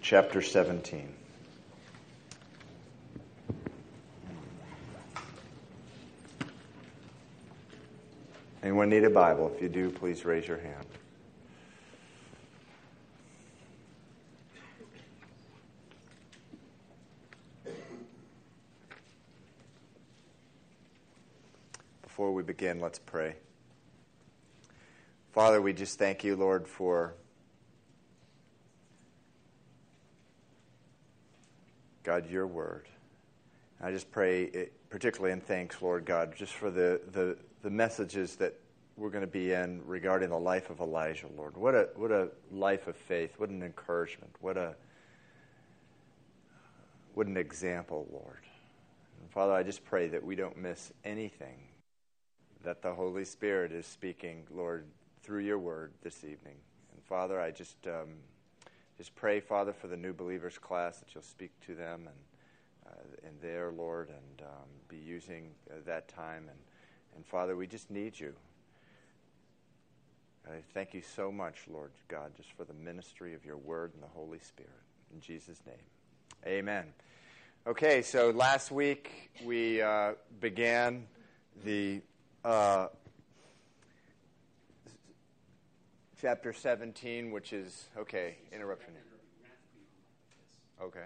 chapter 17. Anyone need a Bible? If you do, please raise your hand. Before we begin, let's pray. Father, we just thank you, Lord, for God, your word. I just pray, particularly in thanks, Lord God, just for the, the, the messages that we're going to be in regarding the life of Elijah, Lord. What a, what a life of faith. What an encouragement. What, a, what an example, Lord. And Father, I just pray that we don't miss anything that the Holy Spirit is speaking, Lord, through your word this evening. And Father, I just. Um, just pray, Father, for the new believers class that you'll speak to them and uh, and there, Lord, and um, be using uh, that time. And, and Father, we just need you. I thank you so much, Lord God, just for the ministry of your word and the Holy Spirit. In Jesus' name, amen. Okay, so last week we uh, began the uh, chapter 17, which is, okay, interruption. Here. Okay.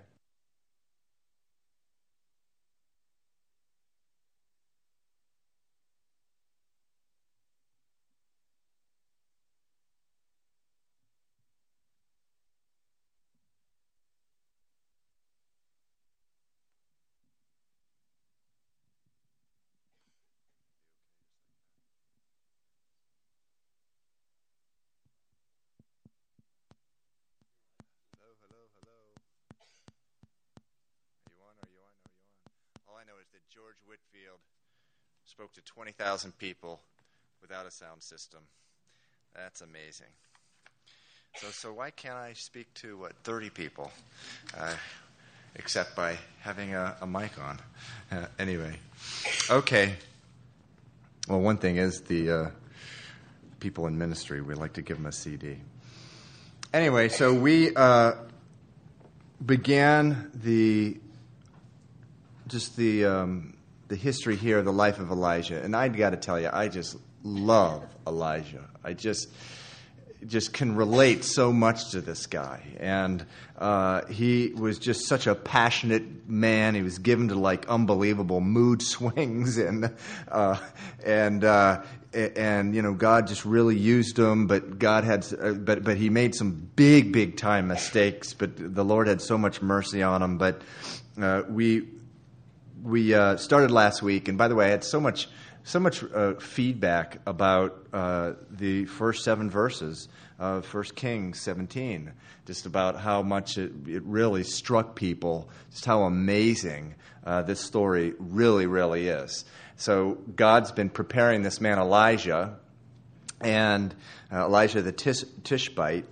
George Whitefield spoke to 20,000 people without a sound system. That's amazing. So, so why can't I speak to what 30 people, uh, except by having a, a mic on? Uh, anyway, okay. Well, one thing is the uh, people in ministry. We like to give them a CD. Anyway, so we uh, began the just the um, the history here, the life of Elijah, and I got to tell you, I just love Elijah. I just just can relate so much to this guy, and uh, he was just such a passionate man. He was given to like unbelievable mood swings, and uh, and uh, and you know God just really used him. But God had, uh, but but he made some big, big time mistakes. But the Lord had so much mercy on him. But uh, we we uh, started last week, and by the way, I had so much so much uh, feedback about uh, the first seven verses of First Kings 17, just about how much it, it really struck people, just how amazing uh, this story really, really is. So God's been preparing this man Elijah, and uh, Elijah the Tish- Tishbite,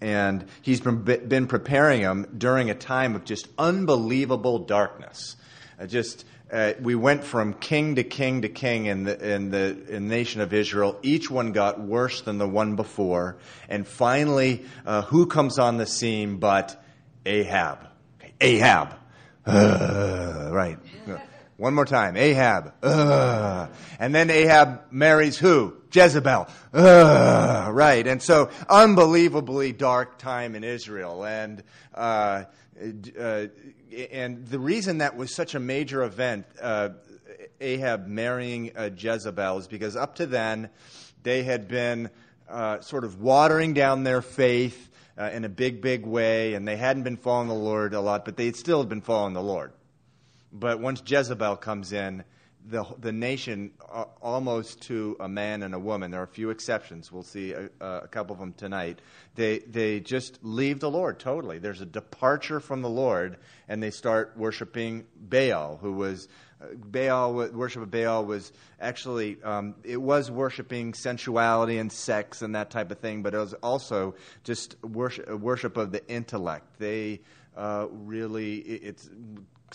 and he's been preparing him during a time of just unbelievable darkness. Uh, just uh, we went from king to king to king in the, in the in nation of Israel. Each one got worse than the one before. And finally, uh, who comes on the scene but Ahab? Okay, Ahab. Uh, right. One more time. Ahab. Uh, and then Ahab marries who? Jezebel. Uh, right. And so, unbelievably dark time in Israel. And, uh, uh, and the reason that was such a major event, uh, Ahab marrying uh, Jezebel, is because up to then they had been uh, sort of watering down their faith in a big, big way, and they hadn't been following the Lord a lot, but they still had been following the Lord. But once Jezebel comes in, the, the nation, uh, almost to a man and a woman, there are a few exceptions. We'll see a, a, couple of them tonight. They, they just leave the Lord totally. There's a departure from the Lord, and they start worshiping Baal, who was. Uh, Baal, worship of Baal was actually, um, it was worshiping sensuality and sex and that type of thing, but it was also just worship, worship of the intellect. They uh, really, it's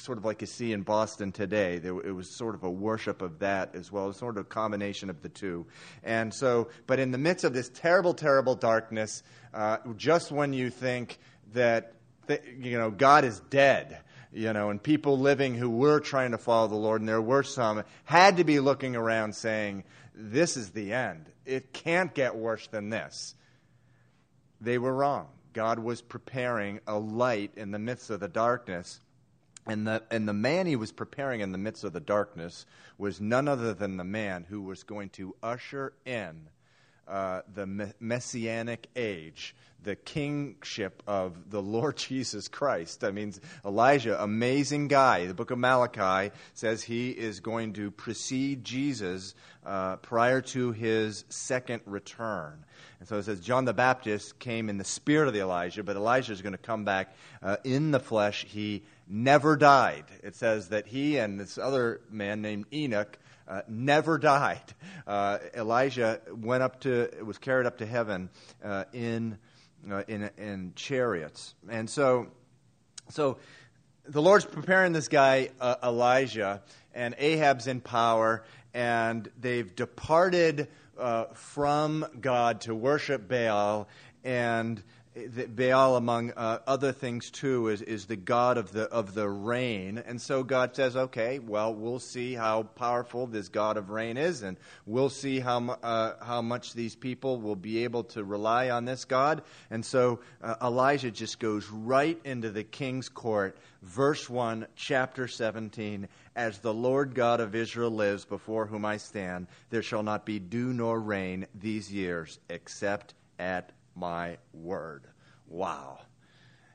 sort of like you see in Boston today. There, it was sort of a worship of that as well, sort of a combination of the two. And so, but in the midst of this terrible, terrible darkness, uh, just when you think that th- you know, God is dead. You know, and people living who were trying to follow the Lord, and there were some, had to be looking around saying, This is the end. It can't get worse than this. They were wrong. God was preparing a light in the midst of the darkness. And the, and the man he was preparing in the midst of the darkness was none other than the man who was going to usher in uh, the messianic age, the kingship of the Lord Jesus Christ. I mean, Elijah, amazing guy. The book of Malachi says he is going to precede Jesus uh, prior to his second return. And so it says John the Baptist came in the spirit of the Elijah, but Elijah is going to come back uh, in the flesh. He never died. It says that he and this other man named Enoch uh, never died. Uh, Elijah went up to was carried up to heaven uh, in, uh, in in chariots, and so so the Lord's preparing this guy uh, Elijah, and Ahab's in power, and they've departed uh, from God to worship Baal, and Baal, among uh, other things too, is, is the god of the of the rain, and so God says, "Okay, well, we'll see how powerful this god of rain is, and we'll see how uh, how much these people will be able to rely on this God." And so uh, Elijah just goes right into the king's court, verse one, chapter seventeen. As the Lord God of Israel lives, before whom I stand, there shall not be dew nor rain these years, except at my word. Wow.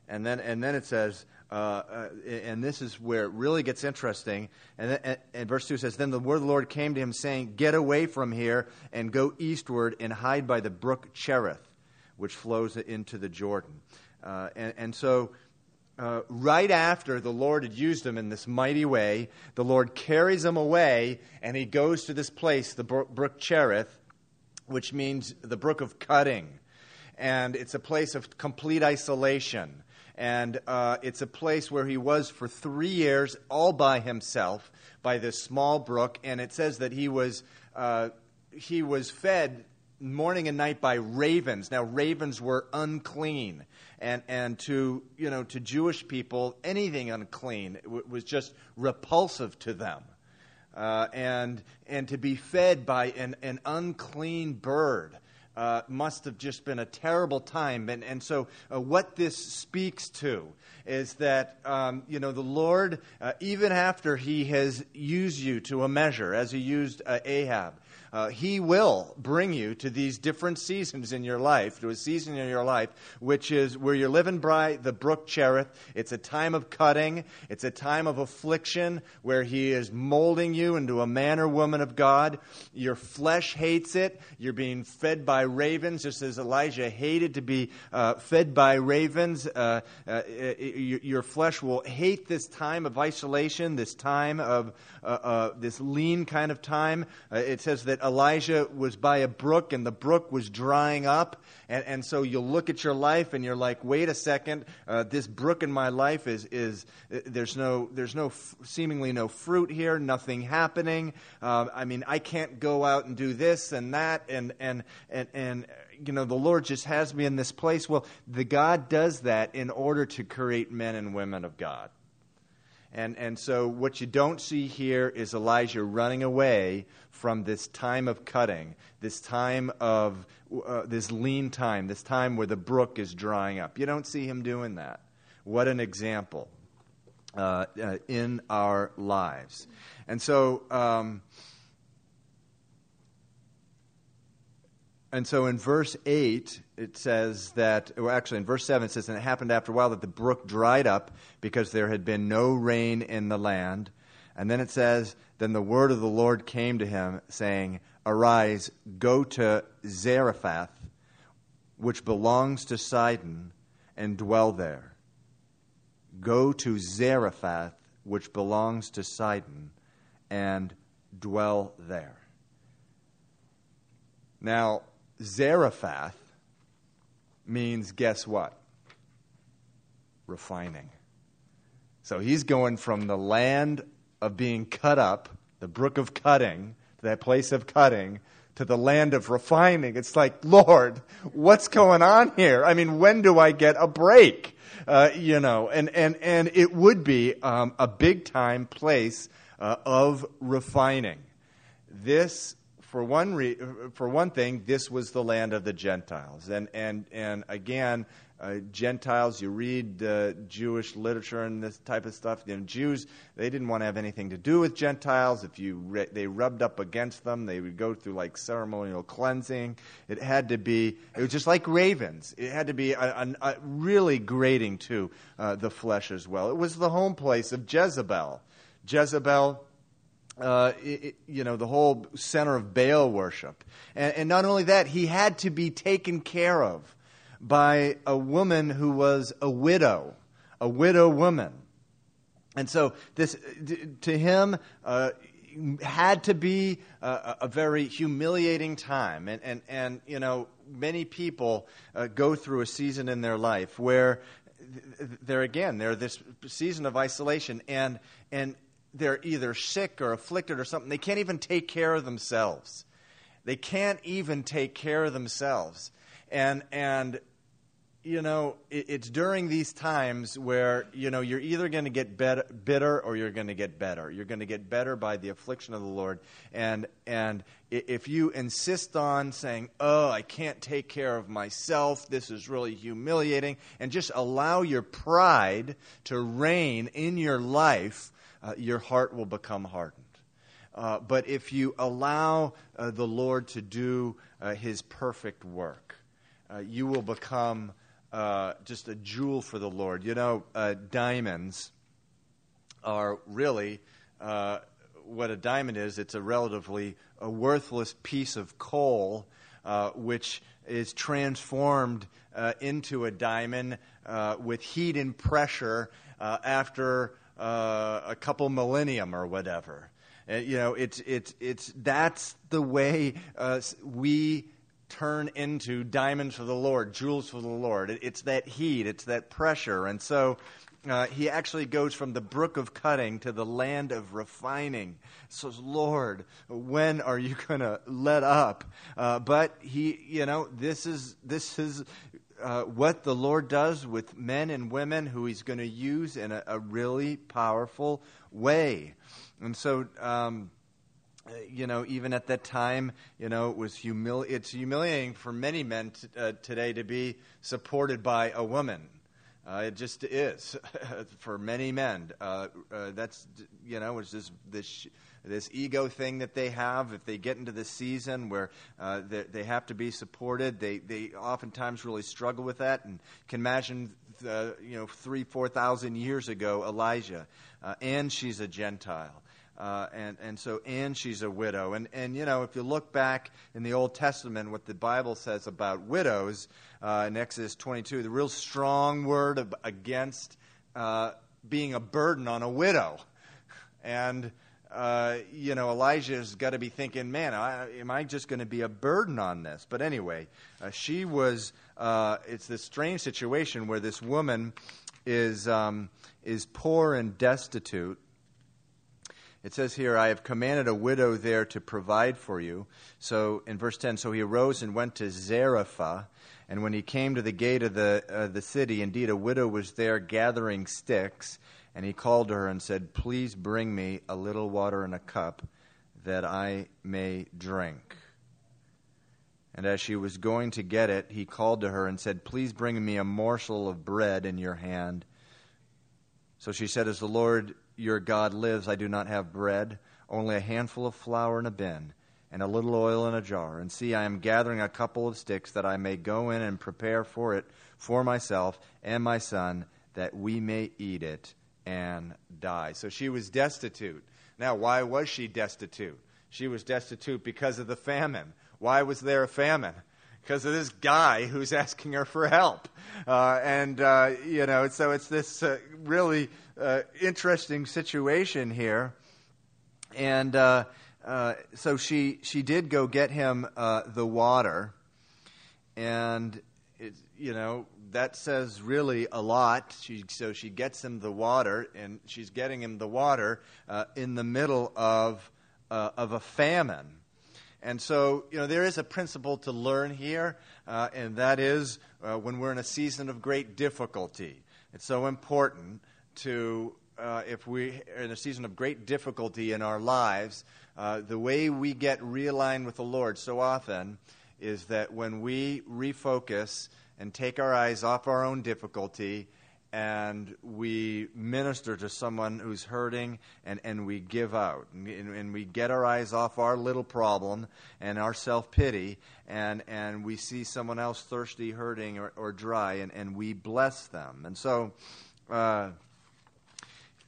And then, and then it says, uh, uh, and this is where it really gets interesting. And, then, and, verse 2 says, Then the word of the Lord came to him, saying, Get away from here and go eastward and hide by the brook Cherith, which flows into the Jordan. Uh, and, and, so, uh, right after the Lord had used him in this mighty way, the Lord carries him away, and he goes to this place, the brook Cherith, which means the brook of cutting and it's a place of complete isolation. And uh, it's a place where he was for three years all by himself by this small brook. And it says that he was, uh, he was fed morning and night by ravens. Now, ravens were unclean. And, and to, you know, to Jewish people, anything unclean was just repulsive to them. Uh, and, and to be fed by an, an unclean bird uh, must have just been a terrible time. And, and so, uh, what this speaks to is that, um, you know, the Lord, uh, even after He has used you to a measure, as He used uh, Ahab, uh, He will bring you to these different seasons in your life, to a season in your life, which is where you're living by the brook Cherith. It's a time of cutting, it's a time of affliction where He is molding you into a man or woman of God. Your flesh hates it. You're being fed by ravens, just as Elijah hated to be uh, fed by ravens. Uh, uh your flesh will hate this time of isolation, this time of uh, uh, this lean kind of time. it says that Elijah was by a brook and the brook was drying up. And, and so you'll look at your life and you're like, wait a second, uh, this brook in my life is, is uh, there's no, there's no, seemingly no fruit here, nothing happening. Uh, I mean, I can't go out and do this and that. And, and, and, and, you know, the Lord just has me in this place. Well, the God does that in order to create men and women of God. And, and so, what you don't see here is Elijah running away from this time of cutting, this time of uh, this lean time, this time where the brook is drying up. You don't see him doing that. What an example uh, uh, in our lives. And so, um, And so in verse 8, it says that, well, actually in verse 7, it says, And it happened after a while that the brook dried up because there had been no rain in the land. And then it says, Then the word of the Lord came to him, saying, Arise, go to Zarephath, which belongs to Sidon, and dwell there. Go to Zarephath, which belongs to Sidon, and dwell there. Now, Zarephath means, guess what? Refining. So he's going from the land of being cut up, the brook of cutting, to that place of cutting, to the land of refining. It's like, Lord, what's going on here? I mean, when do I get a break? uh, you know, and, and, and it would be um, a big time place uh, of refining. This, for one, re- for one thing, this was the land of the Gentiles. And, and, and again, uh, Gentiles, you read uh, Jewish literature and this type of stuff. You know, Jews, they didn't want to have anything to do with Gentiles. If you re- they rubbed up against them, they would go through like ceremonial cleansing. It had to be. It was just like ravens. It had to be a, a, a really grating to uh, the flesh as well. It was the home place of Jezebel. Jezebel. Uh, it, you know, the whole center of Baal worship. And, and not only that, he had to be taken care of by a woman who was a widow, a widow woman. And so this, to him, uh, had to be a, a, very humiliating time. And, and, and you know, many people uh, go through a season in their life where they're, again, they're this season of isolation and, and they're either sick or afflicted or something. They can't even take care of themselves. They can't even take care of themselves. And, and you know, it, it's during these times where, you know, you're either going to get bet- bitter or you're going to get better. You're going to get better by the affliction of the Lord. And, and if you insist on saying, oh, I can't take care of myself, this is really humiliating, and just allow your pride to reign in your life, uh, your heart will become hardened. Uh, but if you allow uh, the Lord to do uh, his perfect work, uh, you will become uh, just a jewel for the Lord. You know, uh, diamonds are really uh, what a diamond is. It's a relatively a worthless piece of coal, uh, which is transformed uh, into a diamond with heat and pressure after a couple millennium or whatever. you know, it's it's it's that's the way we turn into diamonds for the Lord, jewels for the Lord. It's that heat, it's that pressure. And so uh, he actually goes from the brook of cutting to the land of refining. Says, Lord, when are you going to let up? Uh, but he, you know, this is this is uh, what the Lord does with men and women who He's going to use in a, a, really powerful way. And so. Um, you know, even at that time, you know, it was humili- it's humiliating for many men t- uh, today to be supported by a woman. Uh, it just is for many men. Uh, uh, that's you know, it's just this this ego thing that they have. If they get into the season where uh, they, they, have to be supported, they they oftentimes really struggle with that. And can imagine, uh, you know, three four thousand years ago, Elijah, and she's a Gentile. Uh, and, and so, and she's a widow. And, and, you know, if you look back in the Old Testament, what the Bible says about widows uh, in Exodus 22, the real strong word of, against uh, being a burden on a widow. And, uh, you know, Elijah's got to be thinking, man, I, am I just going to be a burden on this? But anyway, uh, she was, uh, it's this strange situation where this woman is, um, is poor and destitute it says here, I have commanded a widow there to provide for you. So in verse 10, so he arose and went to Zarephath. And when he came to the gate of the, the city, indeed a widow was there gathering sticks. And he called to her and said, Please bring me a little water in a cup that I may drink. And as she was going to get it, he called to her and said, Please bring me a morsel of bread in your hand. So she said, As the Lord your God lives, I do not have bread, only a handful of flour in a bin, and a little oil in a jar. And see, I am gathering a couple of sticks that I may go in and prepare for it for myself and my son, that we may eat it and die. So she was destitute. Now, why was she destitute? She was destitute because of the famine. Why was there a famine? Because of this guy who's asking her for help. Uh, and, uh, you know, so it's this uh, really uh, interesting situation here. And uh, uh, so she, she did go get him the water. And, it, you know, that says really a lot. She, so she gets him the water, and she's getting him the water uh, in the middle of, uh, of a famine. And so, you know, there is a principle to learn here, and that is when we're in a season of great difficulty It's so important to, uh, if we are in a season of great difficulty in our lives, uh, the way we get realigned with the Lord so often is that when we refocus and take our eyes off our own difficulty and we minister to someone who's hurting and, and we give out and, and we get our eyes off our little problem and our self-pity and, and we see someone else thirsty hurting or, or dry and, and we bless them. And so uh,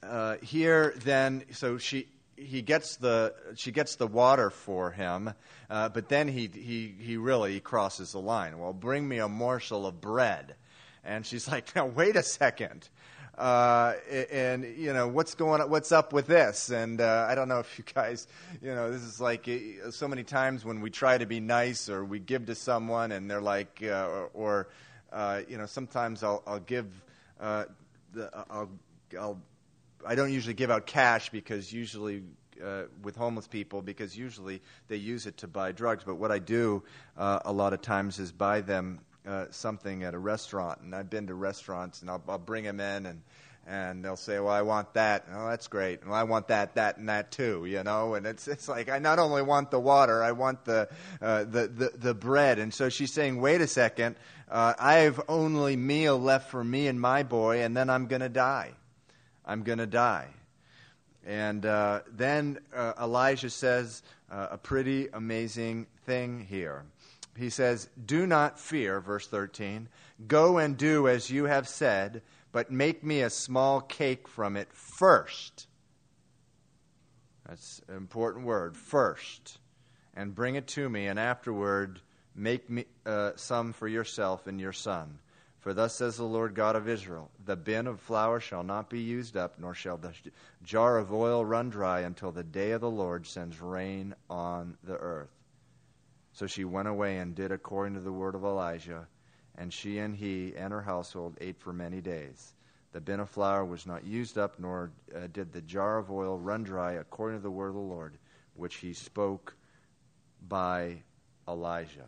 uh, here then so she he gets the she gets the water for him, uh, but then he he he really crosses the line. Well, bring me a morsel of bread, and she's like, now wait a second. Uh, and you know what's going on, what's up with this and uh, i don't know if you guys you know this is like uh, so many times when we try to be nice or we give to someone and they're like uh, or, or uh, you know sometimes i'll, I'll give the, I'll, I'll I don't usually give out cash because usually uh, with homeless people because usually they use it to buy drugs. But what I do uh, a lot of times is buy them uh, something at a restaurant. And I've been to restaurants and I'll, I'll bring them in and and they'll say, "Well, I want that." Oh, that's great. Well, I want that, that, and that too. You know, and it's it's like I not only want the water, I want the uh, the, the the bread. And so she's saying, "Wait a second, uh, I have only meal left for me and my boy, and then I'm going to die." I'm going to die. And uh, then uh, Elijah says uh, a pretty amazing thing here. He says, Do not fear, verse 13. Go and do as you have said, but make me a small cake from it first. That's an important word, first. And bring it to me, and afterward make me, uh, some for yourself and your son. For thus says the Lord God of Israel The bin of flour shall not be used up, nor shall the jar of oil run dry until the day of the Lord sends rain on the earth. So she went away and did according to the word of Elijah, and she and he and her household ate for many days. The bin of flour was not used up, nor uh, did the jar of oil run dry, according to the word of the Lord, which he spoke by Elijah.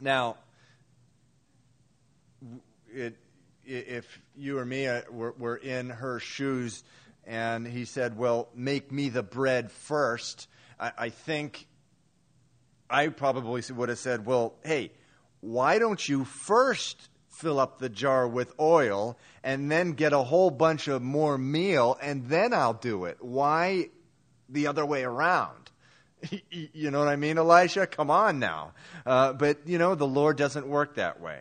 Now, it, if you or me uh, were, were in her shoes and he said, Well, make me the bread first, I, I think I probably would have said, Well, hey, why don't you first fill up the jar with oil and then get a whole bunch of more meal and then I'll do it? Why the other way around? you know what I mean, Elisha? Come on now. Uh, but, you know, the Lord doesn't work that way.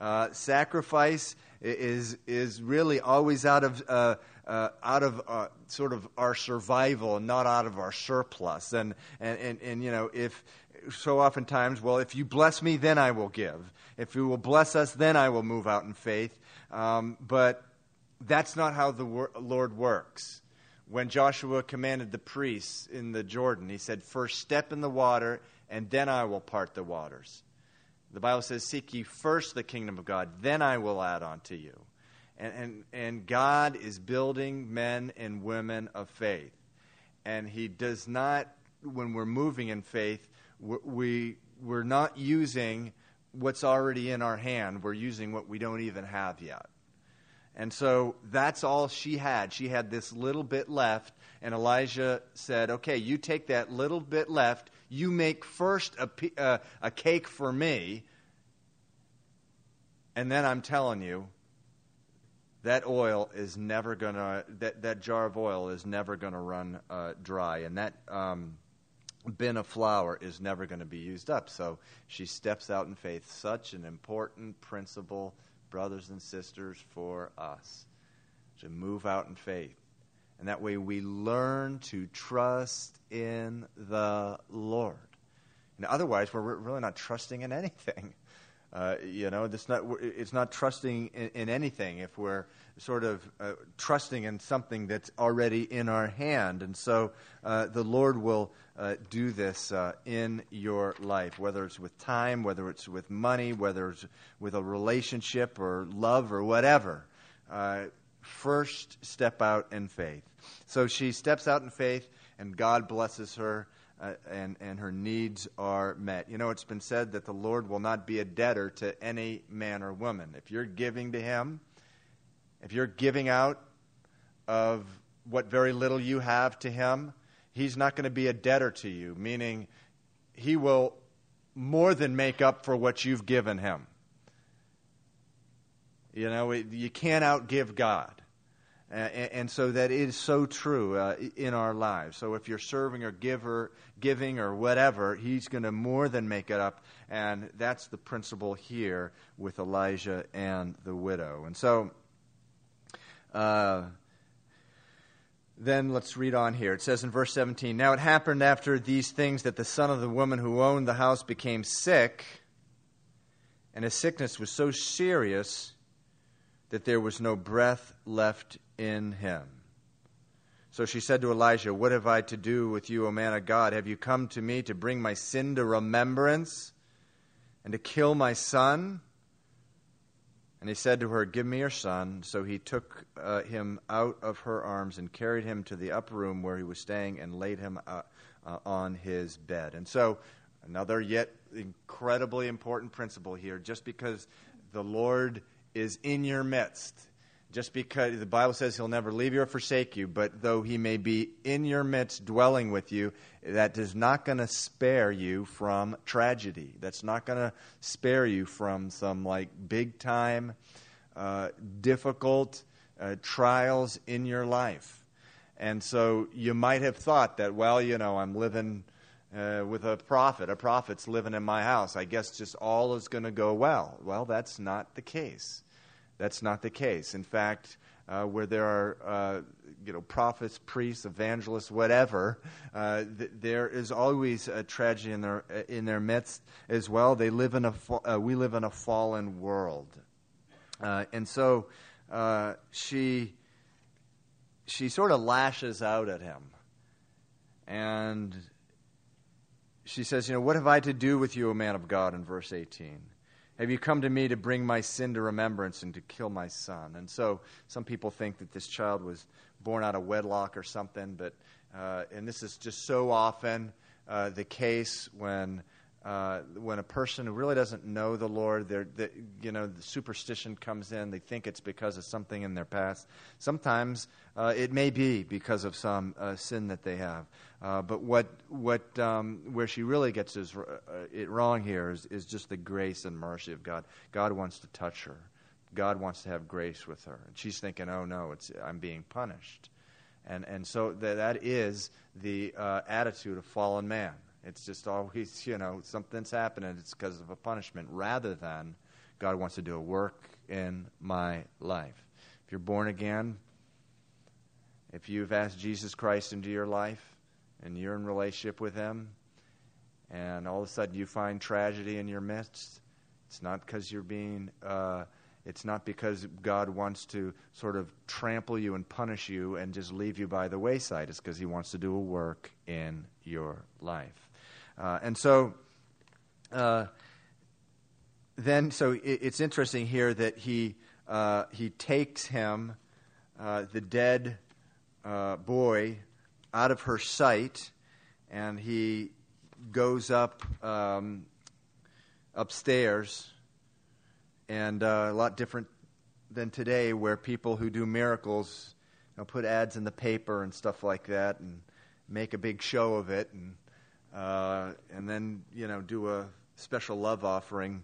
Uh, sacrifice is is really always out of uh, uh, out of uh, sort of our survival, not out of our surplus. And, and and and you know if so oftentimes, well, if you bless me, then I will give. If you will bless us, then I will move out in faith. Um, but that's not how the wor- Lord works. When Joshua commanded the priests in the Jordan, he said, First step in the water, and then I will part the waters. The Bible says, Seek ye first the kingdom of God, then I will add on to you. And, and, and God is building men and women of faith. And He does not, when we're moving in faith, we, we're not using what's already in our hand, we're using what we don't even have yet. And so that's all she had. She had this little bit left, and Elijah said, Okay, you take that little bit left, you make first a, uh, a cake for me, and then I'm telling you, that oil is never going to, that, that jar of oil is never going to run uh, dry. And that um, bin of flour is never going to be used up. So she steps out in faith. Such an important principle, brothers and sisters, for us to move out in faith. And that way we learn to trust in the Lord. And otherwise, we're really not trusting in anything. Uh, you know, it's not, it's not trusting in, in anything if we're sort of uh, trusting in something that's already in our hand. And so uh, the Lord will uh, do this uh, in your life, whether it's with time, whether it's with money, whether it's with a relationship or love or whatever. Uh, first, step out in faith. So she steps out in faith, and God blesses her uh, and, and her needs are met. You know, it's been said that the Lord will not be a debtor to any man or woman. If you're giving to Him, if you're giving out of what very little you have to him, he's not going to be a debtor to you, meaning he will more than make up for what you've given him. You know, you can't outgive God. And, so that is so true uh, in our lives. So if you're serving or giver, giving or whatever, he's going to more than make it up. And that's the principle here with Elijah and the widow. And so uh, then let's read on here. It says in verse 17 Now it happened after these things that the son of the woman who owned the house became sick, and his sickness was so serious that there was no breath left in him. So she said to Elijah, What have I to do with you, O man of God? Have you come to me to bring my sin to remembrance and to kill my son? And he said to her, Give me your son. So he took uh, him out of her arms and carried him to the upper room where he was staying and laid him uh, uh, on his bed. And so, another yet incredibly important principle here just because the Lord is in your midst. Just because the Bible says he'll never leave you or forsake you, but though he may be in your midst dwelling with you, that is not going to spare you from tragedy. That's not going to spare you from some like big time, uh, difficult uh, trials in your life. And so you might have thought that, well, you know, I'm living uh, with a prophet. A prophet's living in my house. I guess just all is going to go well. Well, that's not the case. That's not the case. In fact, uh, where there are uh, you know prophets, priests, evangelists, whatever, uh, th- there is always a tragedy in their in their midst as well. They live in a fa- uh, we live in a fallen world, uh, and so uh, she she sort of lashes out at him, and she says, "You know, what have I to do with you, O man of God?" In verse eighteen. Have you come to me to bring my sin to remembrance and to kill my son? And so some people think that this child was born out of wedlock or something, but, uh, and this is just so often uh, the case when uh, when a person who really doesn't know the Lord, they, you know, the superstition comes in. They think it's because of something in their past. Sometimes uh, it may be because of some uh, sin that they have. Uh, but what, what, um, where she really gets is, uh, it wrong here is, is just the grace and mercy of God. God wants to touch her. God wants to have grace with her. And she's thinking, oh no, it's, I'm being punished. And, and so that, that is the uh, attitude of fallen man. It's just always, you know, something's happening. It's because of a punishment rather than God wants to do a work in my life. If you're born again, if you've asked Jesus Christ into your life and you're in relationship with Him, and all of a sudden you find tragedy in your midst, it's not because you're being. Uh, it's not because God wants to sort of trample you and punish you and just leave you by the wayside. It's because He wants to do a work in your life. Uh, and so uh, then, so it, it's interesting here that he, uh, he takes him, uh, the dead uh, boy, out of her sight, and he goes up um, upstairs, and uh, a lot different than today, where people who do miracles you know, put ads in the paper and stuff like that, and make a big show of it, and uh, and then you know do a special love offering,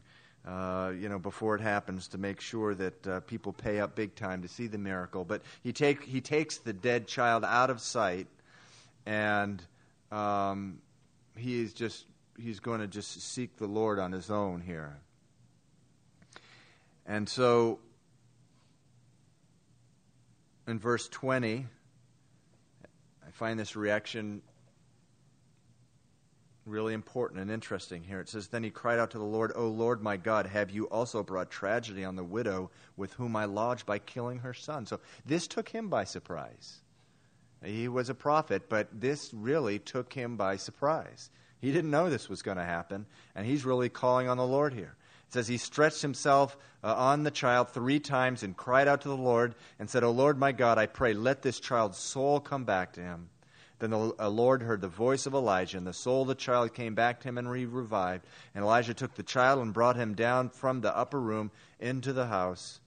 uh, you know, before it happens to make sure that uh, people pay up big time to see the miracle. But he take he takes the dead child out of sight, and um, he is just he's going to just seek the Lord on his own here. And so in verse 20, I find this reaction really important and interesting here. It says, Then he cried out to the Lord, O Lord my God, have you also brought tragedy on the widow with whom I lodged by killing her son? So this took him by surprise. He was a prophet, but this really took him by surprise. He didn't know this was going to happen, and he's really calling on the Lord here. It says he stretched himself uh, on the child three times and cried out to the Lord and said, O Lord my God, I pray, let this child's soul come back to him. Then the Lord heard the voice of Elijah, and the soul of the child came back to him and he revived. And Elijah took the child and brought him down from the upper room into the house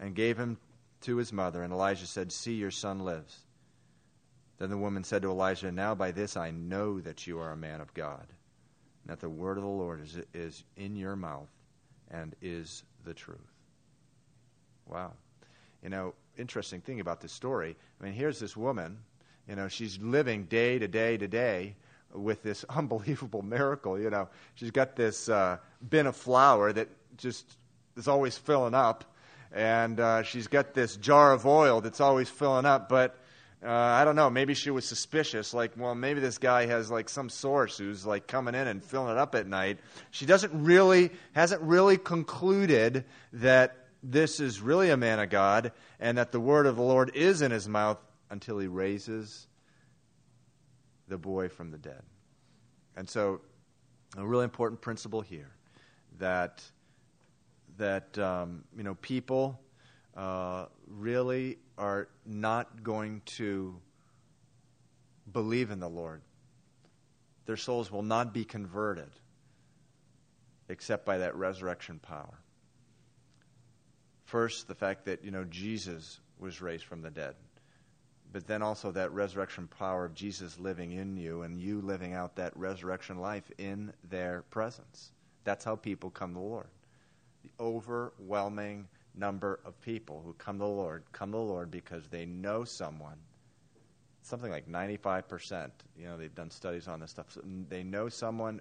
and gave him to his mother, and Elijah said, See, your son lives. Then the woman said to Elijah, Now by this I know that you are a man of God, and that the word of the Lord is, is in your mouth and is the truth. Wow. You know, interesting thing about this story. I mean, here's this woman, you know, she's living day to day to day with this unbelievable miracle. You know, she's got this uh, bin of flour that just is always filling up, and uh, she's got this jar of oil that's always filling up, but. Uh, I don't know. Maybe she was suspicious. Like, well, maybe this guy has like some source who's like coming in and filling it up at night. She doesn't really, hasn't really concluded that this is really a man of God and that the word of the Lord is in his mouth until he raises the boy from the dead. And so, a really important principle here that that um, you know people uh, really are not going to believe in the Lord. Their souls will not be converted except by that resurrection power. First, the fact that you know Jesus was raised from the dead but then also that resurrection power of Jesus living in you and you living out that resurrection life in their presence. That's how people come to the Lord. The overwhelming number of people who come to the Lord come to the Lord because they know someone. Something like 95%, you know, they've done studies on this stuff. So they know someone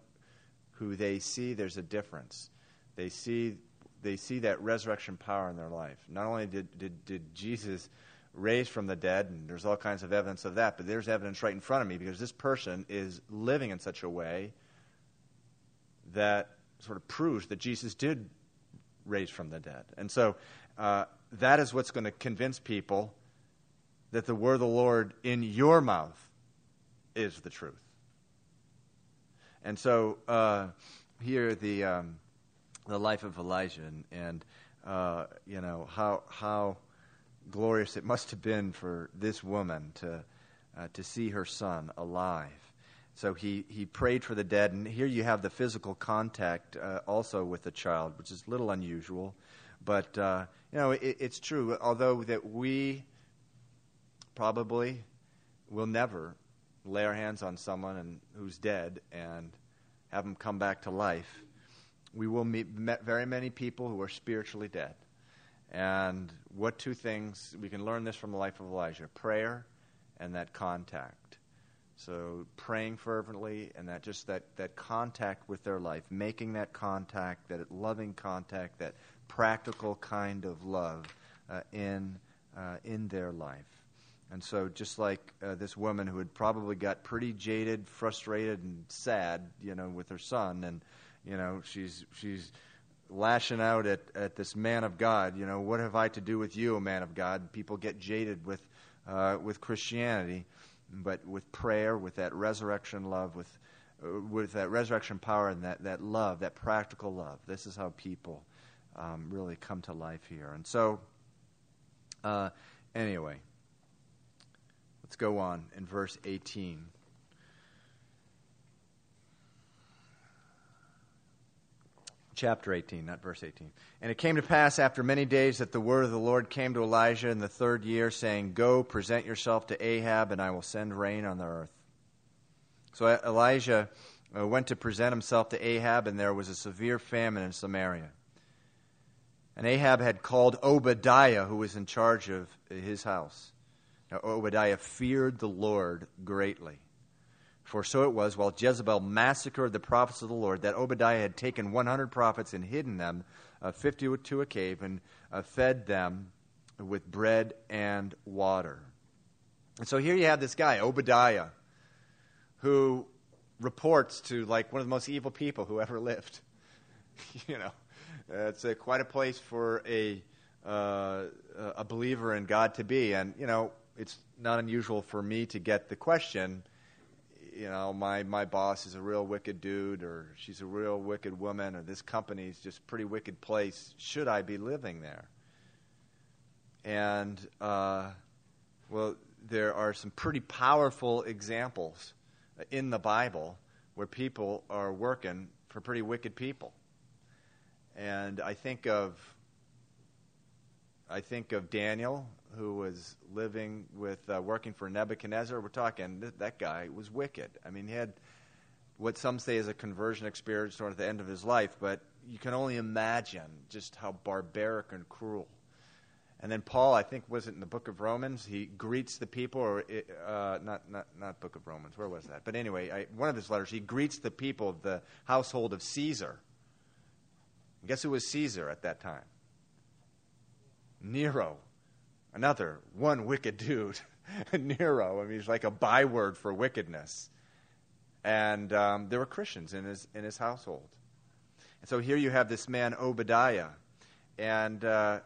who they see there's a difference. They see they see that resurrection power in their life. Not only did, did, did Jesus raise from the dead, and there's all kinds of evidence of that, but there's evidence right in front of me because this person is living in such a way that sort of proves that Jesus did raise from the dead. And so uh, that is what's going to convince people that the word of the Lord in your mouth is the truth. And so uh, here the um, the life of Elijah and, and uh, you know how how glorious it must have been for this woman to, uh, to see her son alive. So he, he prayed for the dead, and here you have the physical contact uh, also with the child, which is a little unusual. But, uh, you know, it, it's true, although that we probably will never lay our hands on someone and, who's dead and have them come back to life. We will meet very many people who are spiritually dead. And what two things, we can learn this from the life of Elijah prayer and that contact. So praying fervently and that just that, that contact with their life, making that contact, that loving contact, that practical kind of love uh, in, uh, in their life. And so, just like uh, this woman who had probably got pretty jaded, frustrated, and sad, you know, with her son, and you know, she's she's lashing out at, at this man of God. You know, what have I to do with you, a man of God? People get jaded with, uh, with Christianity, but with prayer, with that resurrection love, with, uh, with that resurrection power and that, that love, that practical love. This is how people um, really come to life here. And so, uh, anyway, let's go on in verse 18. Chapter 18, not verse 18. And it came to pass after many days that the word of the Lord came to Elijah in the third year, saying, Go, present yourself to Ahab, and I will send rain on the earth. So Elijah uh, went to present himself to Ahab, and there was a severe famine in Samaria. And Ahab had called Obadiah, who was in charge of his house. Now, Obadiah feared the Lord greatly. For so it was, while Jezebel massacred the prophets of the Lord, that Obadiah had taken 100 prophets and hidden them, uh, 50 to a cave, and uh, fed them with bread and water. And so here you have this guy, Obadiah, who reports to like one of the most evil people who ever lived. you know, it's a, quite a place for a, uh, a believer in God to be. And, you know, it's not unusual for me to get the question you know, my, my boss is a real wicked dude, or she's a real wicked woman, or this company is just a pretty wicked place. Should I be living there? And, uh, well, there are some pretty powerful examples in the Bible where people are working for pretty wicked people. And I think of I think of Daniel, who was living with, uh, working for Nebuchadnezzar. We're talking, th- that guy was wicked. I mean, he had what some say is a conversion experience toward the end of his life, but you can only imagine just how barbaric and cruel. And then Paul, I think, was it in the book of Romans? He greets the people, or uh, not, not, not book of Romans. Where was that? But anyway, I, one of his letters, he greets the people of the household of Caesar. I guess who was Caesar at that time? Nero, another one wicked dude. Nero. I mean, he's like a byword for wickedness. And um, there were Christians in his in his household. And so here you have this man Obadiah, and uh,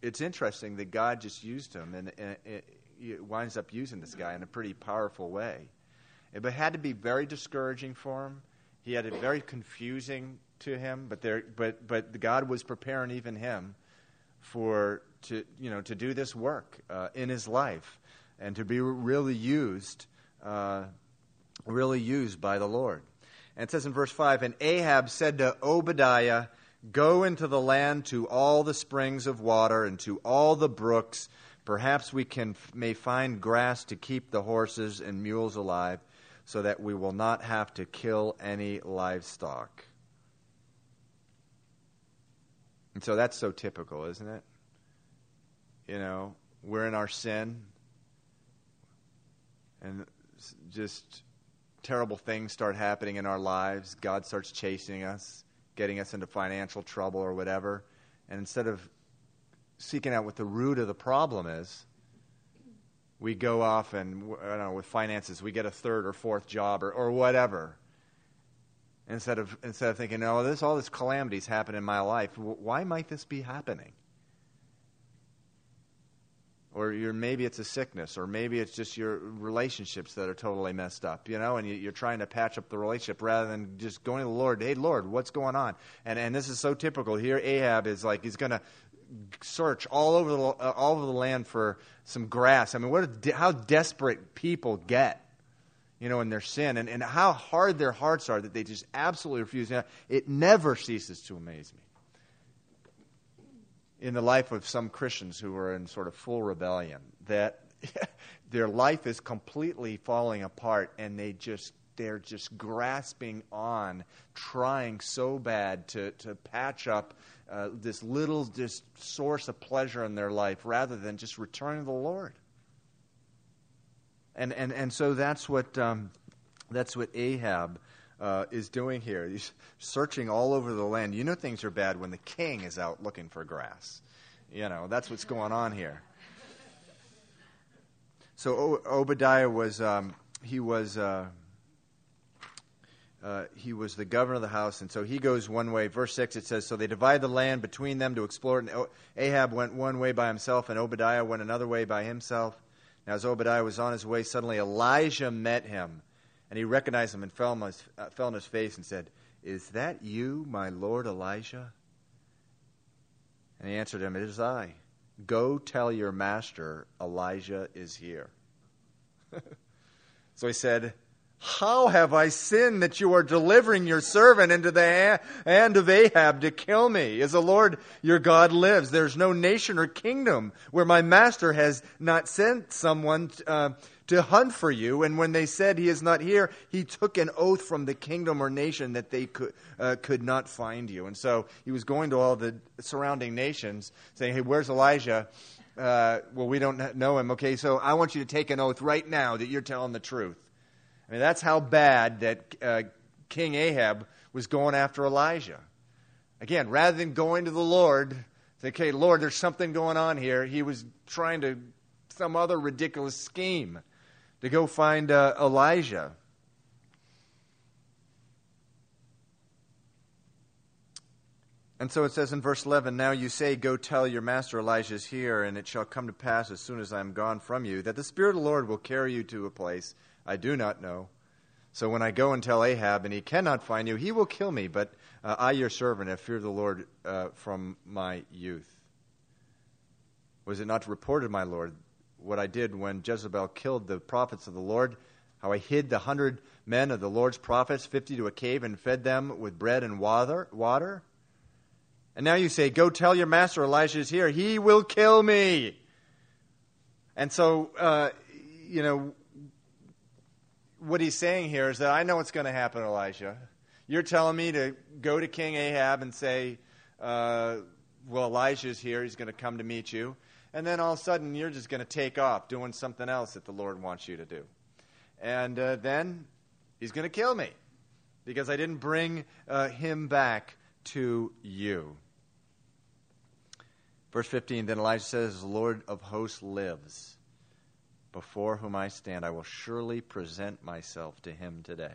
it's interesting that God just used him, and, and it winds up using this guy in a pretty powerful way. But it had to be very discouraging for him. He had a very confusing to him, but there, but but God was preparing even him for to you know to do this work uh, in his life and to be really used, uh, really used by the Lord. And it says in verse five, and Ahab said to Obadiah, "Go into the land to all the springs of water and to all the brooks." Perhaps we can may find grass to keep the horses and mules alive, so that we will not have to kill any livestock. And so that's so typical, isn't it? You know, we're in our sin, and just terrible things start happening in our lives. God starts chasing us, getting us into financial trouble or whatever. And instead of seeking out what the root of the problem is, we go off and, I don't know, with finances, we get a third or fourth job or, or whatever instead of instead of thinking, "Oh, this all this calamities happen in my life. Why might this be happening?" Or you're, maybe it's a sickness, or maybe it's just your relationships that are totally messed up, you know, and you, are trying to patch up the relationship rather than just going to the Lord. Hey, Lord, what's going on? And and this is so typical here. Ahab is like he's going to search all over the all over the land for some grass. I mean, what how desperate people get you know, in their sin and, and how hard their hearts are that they just absolutely refuse. It never ceases to amaze me. In the life of some Christians who are in sort of full rebellion, that their life is completely falling apart and they just they're just grasping on, trying so bad to, to patch up uh, this little just source of pleasure in their life rather than just returning to the Lord. And, and, and so that's what, um, that's what Ahab uh, is doing here. He's searching all over the land. You know things are bad when the king is out looking for grass. You know, that's what's going on here. So o- Obadiah was, um, he was, uh, uh, he was the governor of the house, and so he goes one way. Verse 6, it says, So they divide the land between them to explore it, and Ahab went one way by himself, and Obadiah went another way by himself. Now, as Obadiah was on his way, suddenly Elijah met him, and he recognized him and fell on his, uh, fell on his face and said, Is that you, my lord Elijah? And he answered him, It is I. Go tell your master, Elijah is here. so he said, how have I sinned that you are delivering your servant into the hand of Ahab to kill me? As the Lord your God lives, there's no nation or kingdom where my master has not sent someone uh, to hunt for you. And when they said he is not here, he took an oath from the kingdom or nation that they could, uh, could not find you. And so he was going to all the surrounding nations saying, Hey, where's Elijah? Uh, well, we don't know him. Okay, so I want you to take an oath right now that you're telling the truth. I mean, that's how bad that uh, King Ahab was going after Elijah. Again, rather than going to the Lord, say, okay, Lord, there's something going on here, he was trying to, some other ridiculous scheme to go find uh, Elijah. And so it says in verse 11 Now you say, Go tell your master Elijah is here, and it shall come to pass as soon as I am gone from you, that the Spirit of the Lord will carry you to a place I do not know. So when I go and tell Ahab, and he cannot find you, he will kill me. But uh, I, your servant, have feared the Lord uh, from my youth. Was it not reported, my Lord, what I did when Jezebel killed the prophets of the Lord? How I hid the hundred men of the Lord's prophets, fifty to a cave, and fed them with bread and water? water? And now you say, Go tell your master Elijah is here. He will kill me. And so, uh, you know, what he's saying here is that I know what's going to happen, Elijah. You're telling me to go to King Ahab and say, uh, Well, Elijah's here. He's going to come to meet you. And then all of a sudden, you're just going to take off doing something else that the Lord wants you to do. And uh, then he's going to kill me because I didn't bring uh, him back to you. Verse 15 Then Elijah says, The Lord of hosts lives, before whom I stand. I will surely present myself to him today.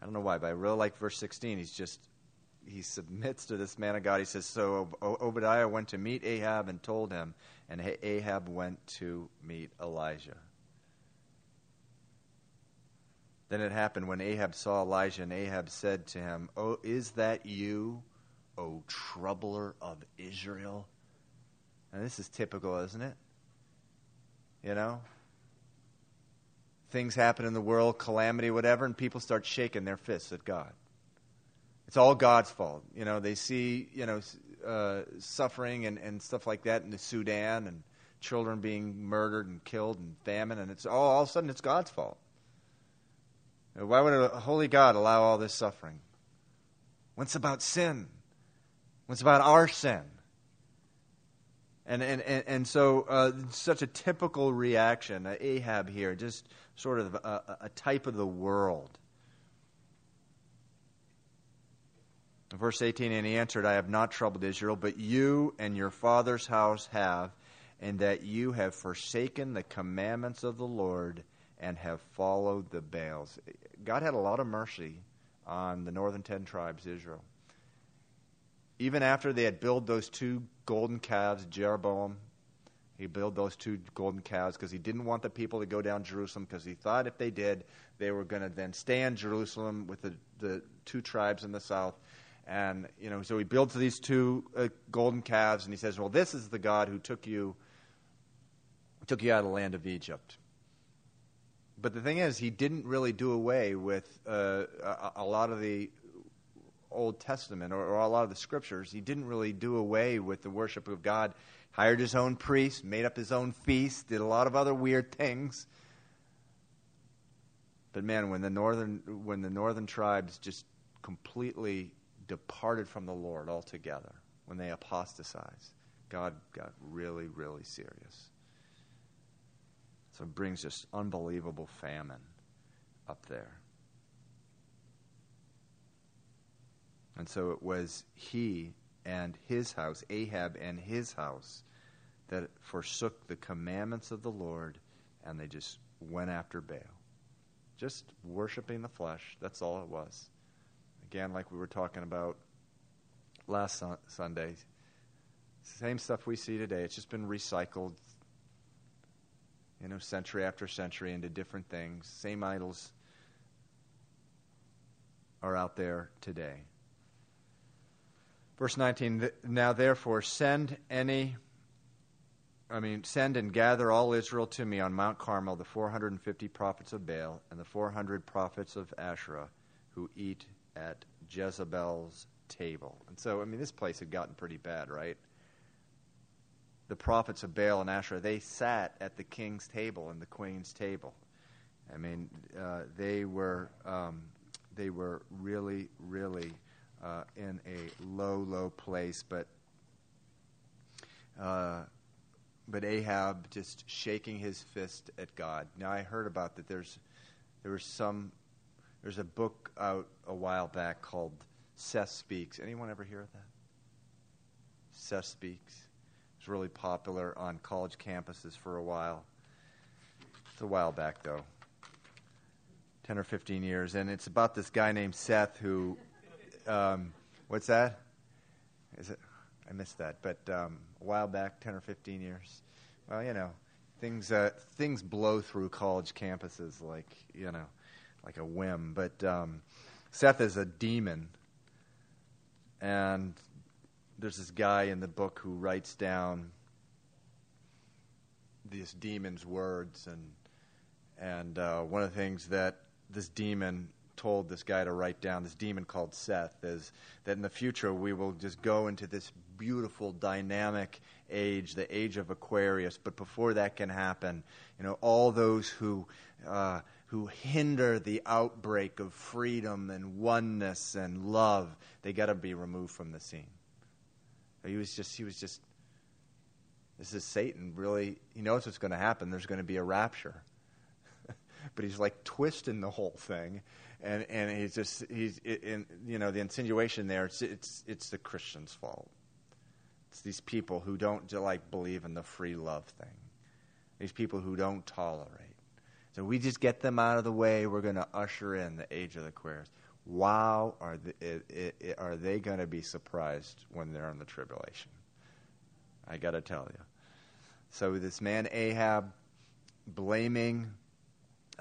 I don't know why, but I really like verse 16. He's just, he submits to this man of God. He says, So Obadiah went to meet Ahab and told him, and Ahab went to meet Elijah. Then it happened when Ahab saw Elijah, and Ahab said to him, Oh, is that you, O troubler of Israel? And this is typical, isn't it? You know? Things happen in the world, calamity, whatever, and people start shaking their fists at God. It's all God's fault. You know, they see, you know, uh, suffering and, and stuff like that in the Sudan and children being murdered and killed and famine, and it's all, all of a sudden it's God's fault. Why would a holy God allow all this suffering? What's about sin, What's about our sin. And, and, and, and so, uh, such a typical reaction, uh, Ahab here, just sort of a, a type of the world. Verse 18 And he answered, I have not troubled Israel, but you and your father's house have, and that you have forsaken the commandments of the Lord and have followed the Baals. God had a lot of mercy on the northern ten tribes, Israel. Even after they had built those two golden calves, Jeroboam, he built those two golden calves because he didn't want the people to go down Jerusalem because he thought if they did, they were going to then stay in Jerusalem with the, the two tribes in the south. And, you know, so he builds these two uh, golden calves and he says, well, this is the God who took you, took you out of the land of Egypt. But the thing is, he didn't really do away with uh, a, a, lot of the Old Testament or, or, a lot of the scriptures. He didn't really do away with the worship of God. Hired his own priests, made up his own feasts, did a lot of other weird things. But man, when the northern when the northern tribes just completely departed from the Lord altogether, when they apostatized, God got really, really serious. So it brings this unbelievable famine up there. And so it was he and his house, Ahab and his house, that forsook the commandments of the Lord and they just went after Baal. Just worshiping the flesh. That's all it was. Again, like we were talking about last Sunday, same stuff we see today. It's just been recycled you know, century after century into different things. Same idols are out there today. Verse 19 Now therefore send any, I mean, send and gather all Israel to me on Mount Carmel, the 450 prophets of Baal and the 400 prophets of Asherah who eat at Jezebel's table. And so, I mean, this place had gotten pretty bad, right? the prophets of Baal and Asherah, they sat at the king's table and the queen's table. I mean, uh, they were um, they were really, really uh, in a low, low place. But uh, but Ahab just shaking his fist at God. Now I heard about that. There's there was some there's a book out a while back called Seth Speaks. Anyone ever hear of that? Seth Speaks was really popular on college campuses for a while. It's a while back, though 10 or 15 years. And it's about this guy named Seth who, um, what's that? Is it? I missed that. But um, a while back, 10 or 15 years. Well, you know, things, uh, things blow through college campuses like, you know, like a whim. But um, Seth is a demon. And there's this guy in the book who writes down these demons' words, and and uh, one of the things that this demon told this guy to write down, this demon called Seth, is that in the future we will just go into this beautiful, dynamic age, the age of Aquarius. But before that can happen, you know, all those who uh, who hinder the outbreak of freedom and oneness and love, they got to be removed from the scene. He was just he was just this is Satan really he knows what's going to happen. There's going to be a rapture. but he's like twisting the whole thing and and he's just he's in you know the insinuation there it's it's it's the Christian's fault. It's these people who don't like believe in the free love thing. These people who don't tolerate. So we just get them out of the way. We're going to usher in the age of the Aquarius. Wow, are they, are they going to be surprised when they're in the tribulation? I got to tell you. So this man Ahab blaming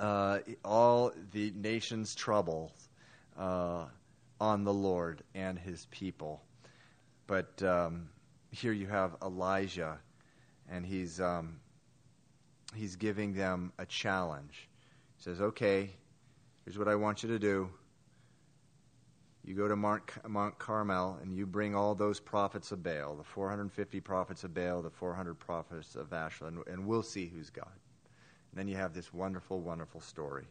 uh, all the nation's troubles uh, on the Lord and his people. But um, here you have Elijah, and he's, um, he's giving them a challenge. He says, Okay, here's what I want you to do. You go to Mount, Mount Carmel and you bring all those prophets of Baal, the 450 prophets of Baal, the 400 prophets of and, and we'll see who's God. And then you have this wonderful, wonderful story.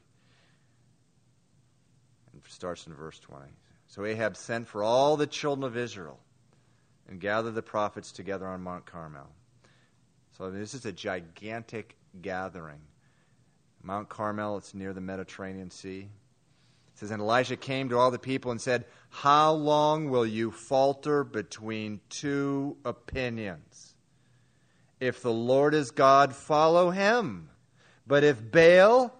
And it starts in verse 20. So Ahab sent for all the children of Israel and gathered the prophets together on Mount Carmel. So this is a gigantic gathering. Mount Carmel, it's near the Mediterranean Sea. It says, And Elijah came to all the people and said, How long will you falter between two opinions? If the Lord is God, follow him. But if Baal,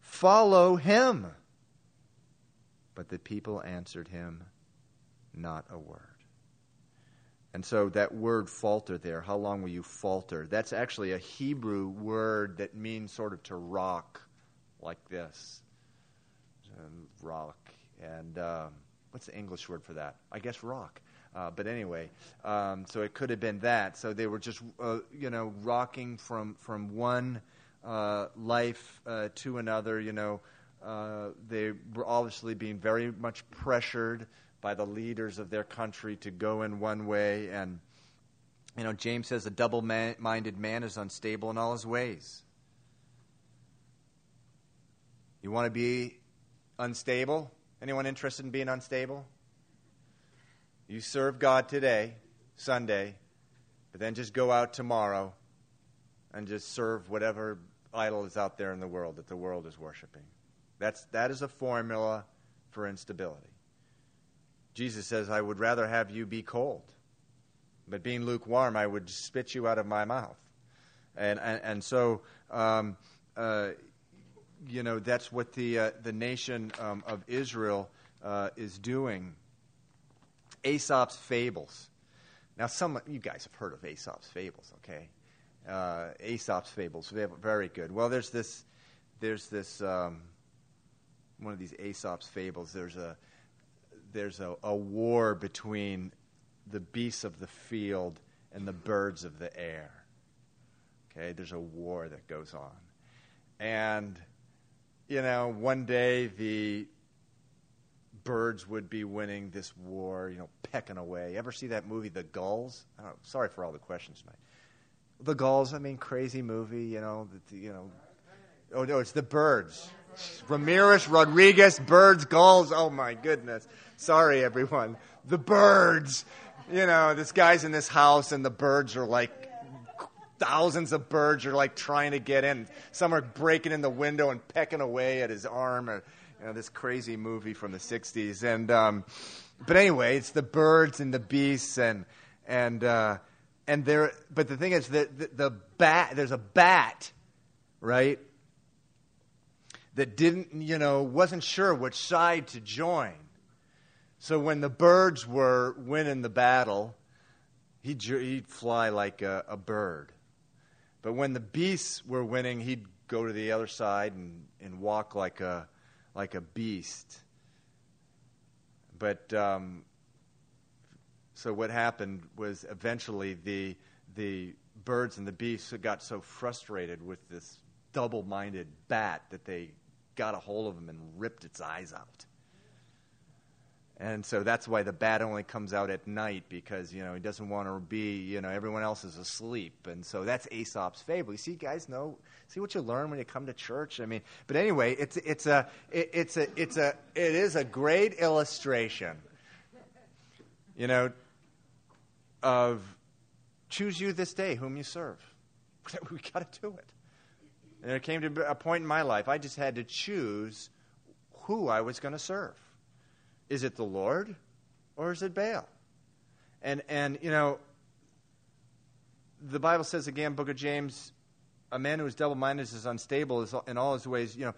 follow him. But the people answered him not a word. And so that word falter there, how long will you falter? That's actually a Hebrew word that means sort of to rock like this. And rock. And um, what's the English word for that? I guess rock. Uh, but anyway, um, so it could have been that. So they were just, uh, you know, rocking from, from one uh, life uh, to another. You know, uh, they were obviously being very much pressured by the leaders of their country to go in one way. And, you know, James says a double minded man is unstable in all his ways. You want to be unstable? Anyone interested in being unstable? You serve God today, Sunday, but then just go out tomorrow and just serve whatever idol is out there in the world that the world is worshiping. That's, that is a formula for instability. Jesus says, I would rather have you be cold, but being lukewarm, I would spit you out of my mouth. And, and, and so, um, uh, you know, that's what the, uh, the nation um, of Israel uh, is doing. Aesop's fables. Now, some you guys have heard of Aesop's fables, okay? Uh, Aesop's fables. Very good. Well, there's this, there's this um, one of these Aesop's fables. There's a there's a, a war between the beasts of the field and the birds of the air. Okay, there's a war that goes on, and you know, one day the birds would be winning this war, you know, pecking away. Ever see that movie, The Gulls? sorry for all the questions tonight. The Gulls, I mean, crazy movie, you know, the, you know. Oh no, it's the Birds. Ramirez, Rodriguez, Birds, Gulls. Oh my goodness. Sorry, everyone. The Birds. You know, this guy's in this house, and the birds are like thousands of birds are like trying to get in. Some are breaking in the window and pecking away at his arm. Or, you know, this crazy movie from the '60s. And um, but anyway, it's the birds and the beasts, and and uh, and there, but the thing is that the, the bat, there's a bat, right? That didn't, you know, wasn't sure which side to join. So when the birds were winning the battle, he'd, he'd fly like a, a bird. But when the beasts were winning, he'd go to the other side and, and walk like a, like a beast. But um, so what happened was eventually the the birds and the beasts got so frustrated with this double-minded bat that they got a hold of him and ripped its eyes out. And so that's why the bat only comes out at night because, you know, he doesn't want to be, you know, everyone else is asleep. And so that's Aesop's fable. You see, guys know, see what you learn when you come to church? I mean, but anyway, it's, it's a, it, it's a, it's a, it is a great illustration, you know, of choose you this day whom you serve. we got to do it. And there came to a point in my life, I just had to choose who I was going to serve. Is it the Lord or is it Baal? And, and you know, the Bible says again, Book of James, a man who is double minded is unstable in all his ways. You know,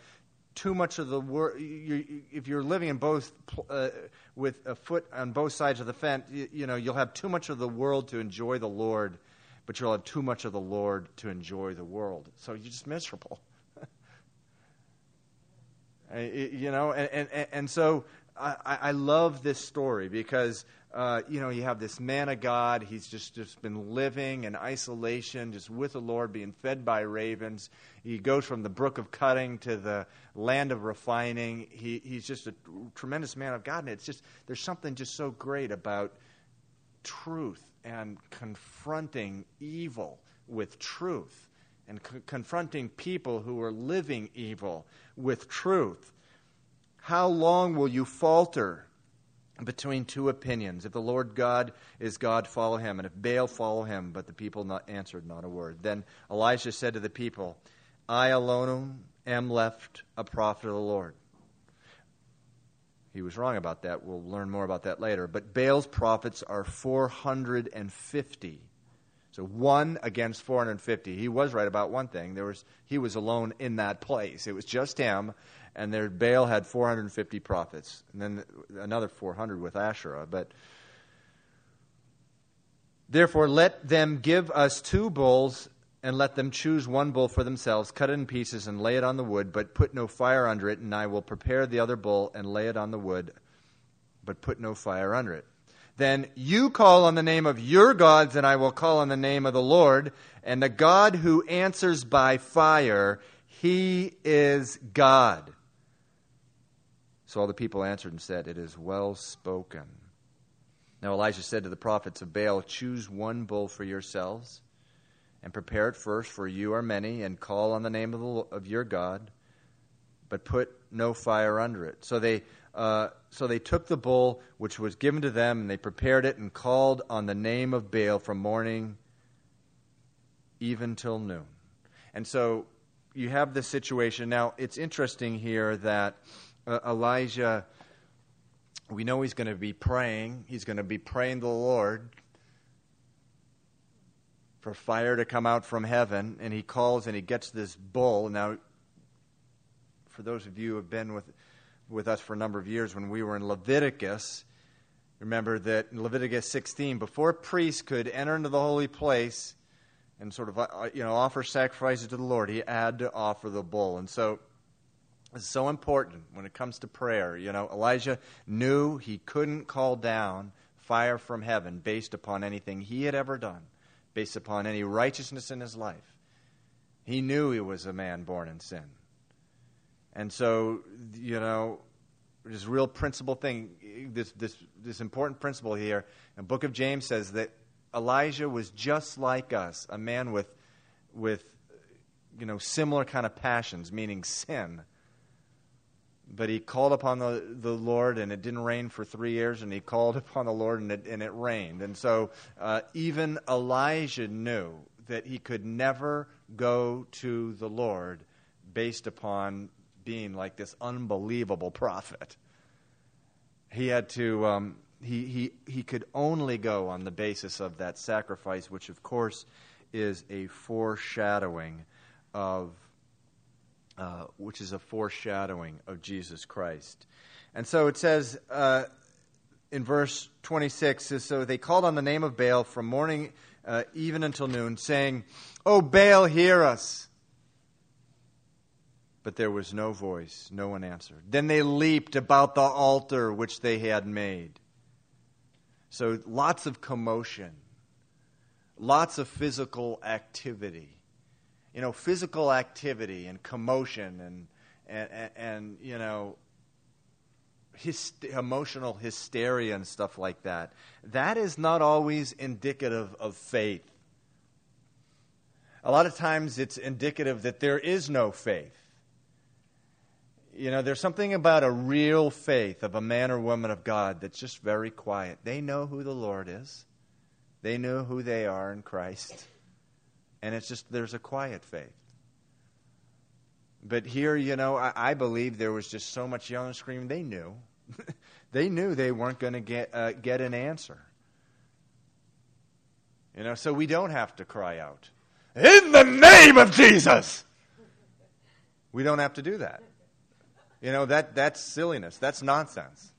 too much of the world, you, if you're living in both, uh, with a foot on both sides of the fence, you, you know, you'll have too much of the world to enjoy the Lord but you'll have too much of the Lord to enjoy the world. So you're just miserable. you know, and, and, and so I, I love this story because, uh, you know, you have this man of God. He's just, just been living in isolation, just with the Lord, being fed by ravens. He goes from the brook of cutting to the land of refining. He, he's just a tremendous man of God. And it's just, there's something just so great about truth and confronting evil with truth and co- confronting people who are living evil with truth. How long will you falter between two opinions? If the Lord God is God, follow him, and if Baal, follow him. But the people not answered not a word. Then Elijah said to the people, I alone am left a prophet of the Lord. He was wrong about that. We'll learn more about that later. But Baal's prophets are 450. So one against 450. He was right about one thing. There was he was alone in that place. It was just him, and there Baal had 450 prophets, and then another 400 with Asherah. But therefore, let them give us two bulls and let them choose one bull for themselves, cut it in pieces, and lay it on the wood, but put no fire under it, and I will prepare the other bull and lay it on the wood, but put no fire under it. Then you call on the name of your gods, and I will call on the name of the Lord, and the God who answers by fire, he is God. So all the people answered and said, It is well spoken. Now Elijah said to the prophets of Baal, Choose one bull for yourselves and prepare it first, for you are many, and call on the name of, the, of your God, but put no fire under it. So they, uh, so they took the bull which was given to them, and they prepared it and called on the name of Baal from morning even till noon. And so you have this situation. Now, it's interesting here that uh, Elijah, we know he's going to be praying. He's going to be praying to the Lord for fire to come out from heaven, and he calls and he gets this bull. Now, for those of you who have been with, with us for a number of years, when we were in Leviticus, remember that in Leviticus 16, before priests could enter into the holy place and sort of uh, you know offer sacrifices to the Lord, he had to offer the bull. And so it's so important when it comes to prayer. You know, Elijah knew he couldn't call down fire from heaven based upon anything he had ever done based upon any righteousness in his life. He knew he was a man born in sin. And so, you know, this real principle thing, this, this, this important principle here, the book of James says that Elijah was just like us, a man with, with you know, similar kind of passions, meaning sin but he called upon the, the Lord, and it didn't rain for three years, and he called upon the Lord, and it, and it rained. And so uh, even Elijah knew that he could never go to the Lord based upon being like this unbelievable prophet. He had to, um, he, he, he could only go on the basis of that sacrifice, which of course is a foreshadowing of uh, which is a foreshadowing of Jesus Christ. And so it says uh, in verse 26 So they called on the name of Baal from morning uh, even until noon, saying, O Baal, hear us. But there was no voice, no one answered. Then they leaped about the altar which they had made. So lots of commotion, lots of physical activity you know, physical activity and commotion and, and, and, and you know, emotional hysteria and stuff like that. That is not always indicative of faith. A lot of times it's indicative that there is no faith. You know, there's something about a real faith of a man or woman of God that's just very quiet. They know who the Lord is, they know who they are in Christ. And it's just, there's a quiet faith. But here, you know, I, I believe there was just so much yelling and screaming. They knew. they knew they weren't going to get, uh, get an answer. You know, so we don't have to cry out, In the name of Jesus! We don't have to do that. You know, that, that's silliness. That's nonsense.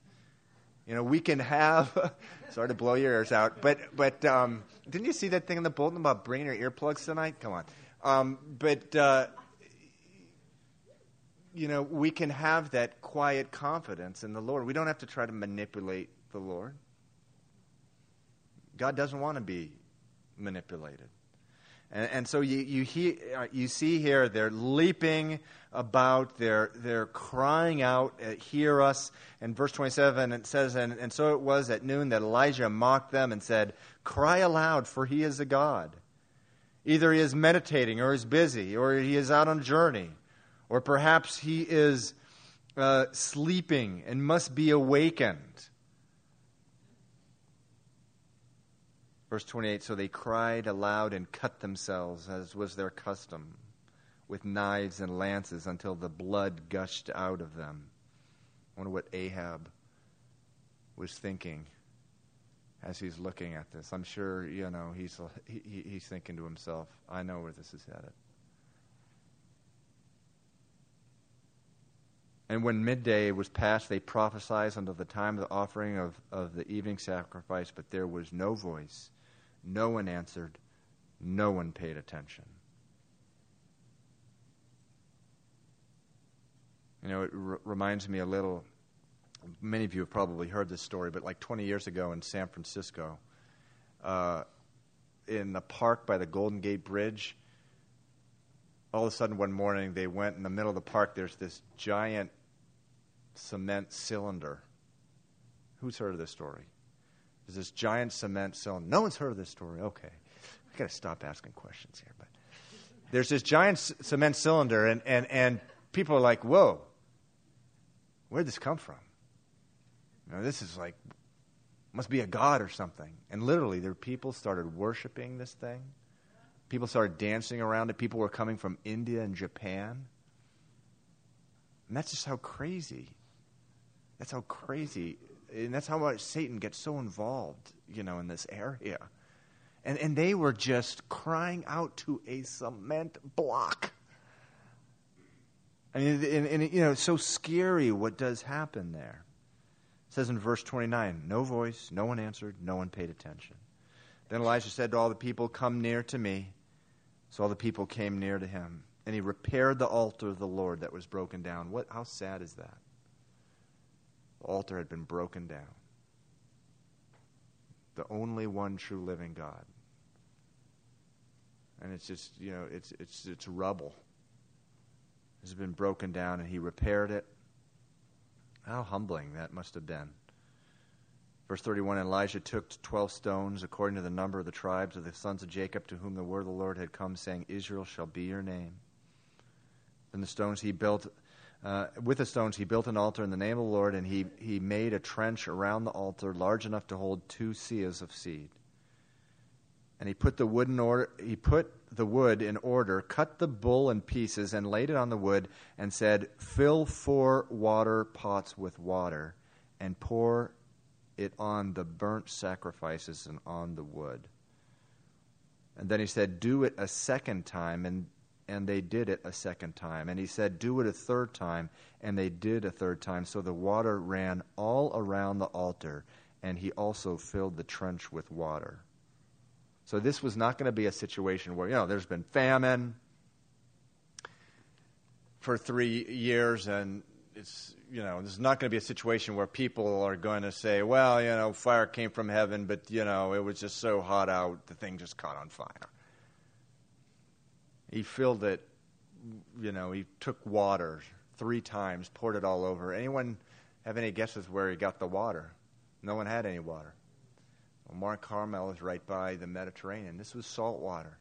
You know, we can have, sorry to blow your ears out, but, but um, didn't you see that thing in the bulletin about bringing your earplugs tonight? Come on. Um, but, uh, you know, we can have that quiet confidence in the Lord. We don't have to try to manipulate the Lord. God doesn't want to be manipulated. And, and so you, you, uh, you see here, they're leaping about, they're, they're crying out, uh, Hear us. And verse 27, it says, and, and so it was at noon that Elijah mocked them and said, Cry aloud, for he is a God. Either he is meditating, or is busy, or he is out on a journey, or perhaps he is uh, sleeping and must be awakened. Verse 28 So they cried aloud and cut themselves, as was their custom, with knives and lances until the blood gushed out of them. I wonder what Ahab was thinking as he's looking at this. I'm sure, you know, he's, he, he's thinking to himself, I know where this is headed. And when midday was past, they prophesied until the time of the offering of, of the evening sacrifice, but there was no voice no one answered. No one paid attention. You know, it r- reminds me a little. Many of you have probably heard this story, but like 20 years ago in San Francisco, uh, in the park by the Golden Gate Bridge, all of a sudden one morning they went in the middle of the park. There's this giant cement cylinder. Who's heard of this story? There's this giant cement cylinder. No one's heard of this story. Okay. I got to stop asking questions here. But there's this giant c- cement cylinder, and, and, and people are like, whoa, where'd this come from? You know, this is like, must be a god or something. And literally, there people started worshiping this thing. People started dancing around it. People were coming from India and Japan. And that's just how crazy. That's how crazy and that's how much Satan gets so involved, you know, in this area. And, and they were just crying out to a cement block. I mean, and, and, you know, it's so scary what does happen there. Says in verse 29 no voice, no one answered, no one paid attention. Then Elijah said to all the people, Come near to me. So all the people came near to him. And he repaired the altar of the Lord that was broken down. What, how sad is that? The altar had been broken down. The only one true living God. And it's just, you know, it's, it's, it's rubble. It has been broken down, and he repaired it. How humbling that must have been. Verse 31 Elijah took 12 stones, according to the number of the tribes of the sons of Jacob, to whom the word of the Lord had come, saying, Israel shall be your name. Then the stones he built uh, with the stones, he built an altar in the name of the Lord, and he, he made a trench around the altar large enough to hold two seahs of seed. And he put the wood in order. He put the wood in order, cut the bull in pieces, and laid it on the wood, and said, "Fill four water pots with water, and pour it on the burnt sacrifices and on the wood." And then he said, "Do it a second time." And and they did it a second time. And he said, Do it a third time, and they did a third time. So the water ran all around the altar, and he also filled the trench with water. So this was not going to be a situation where, you know, there's been famine for three years, and it's, you know, this is not going to be a situation where people are going to say, well, you know, fire came from heaven, but, you know, it was just so hot out, the thing just caught on fire. He filled it, you know, he took water three times, poured it all over. Anyone have any guesses where he got the water? No one had any water. Well, Mount Carmel is right by the Mediterranean. This was salt water.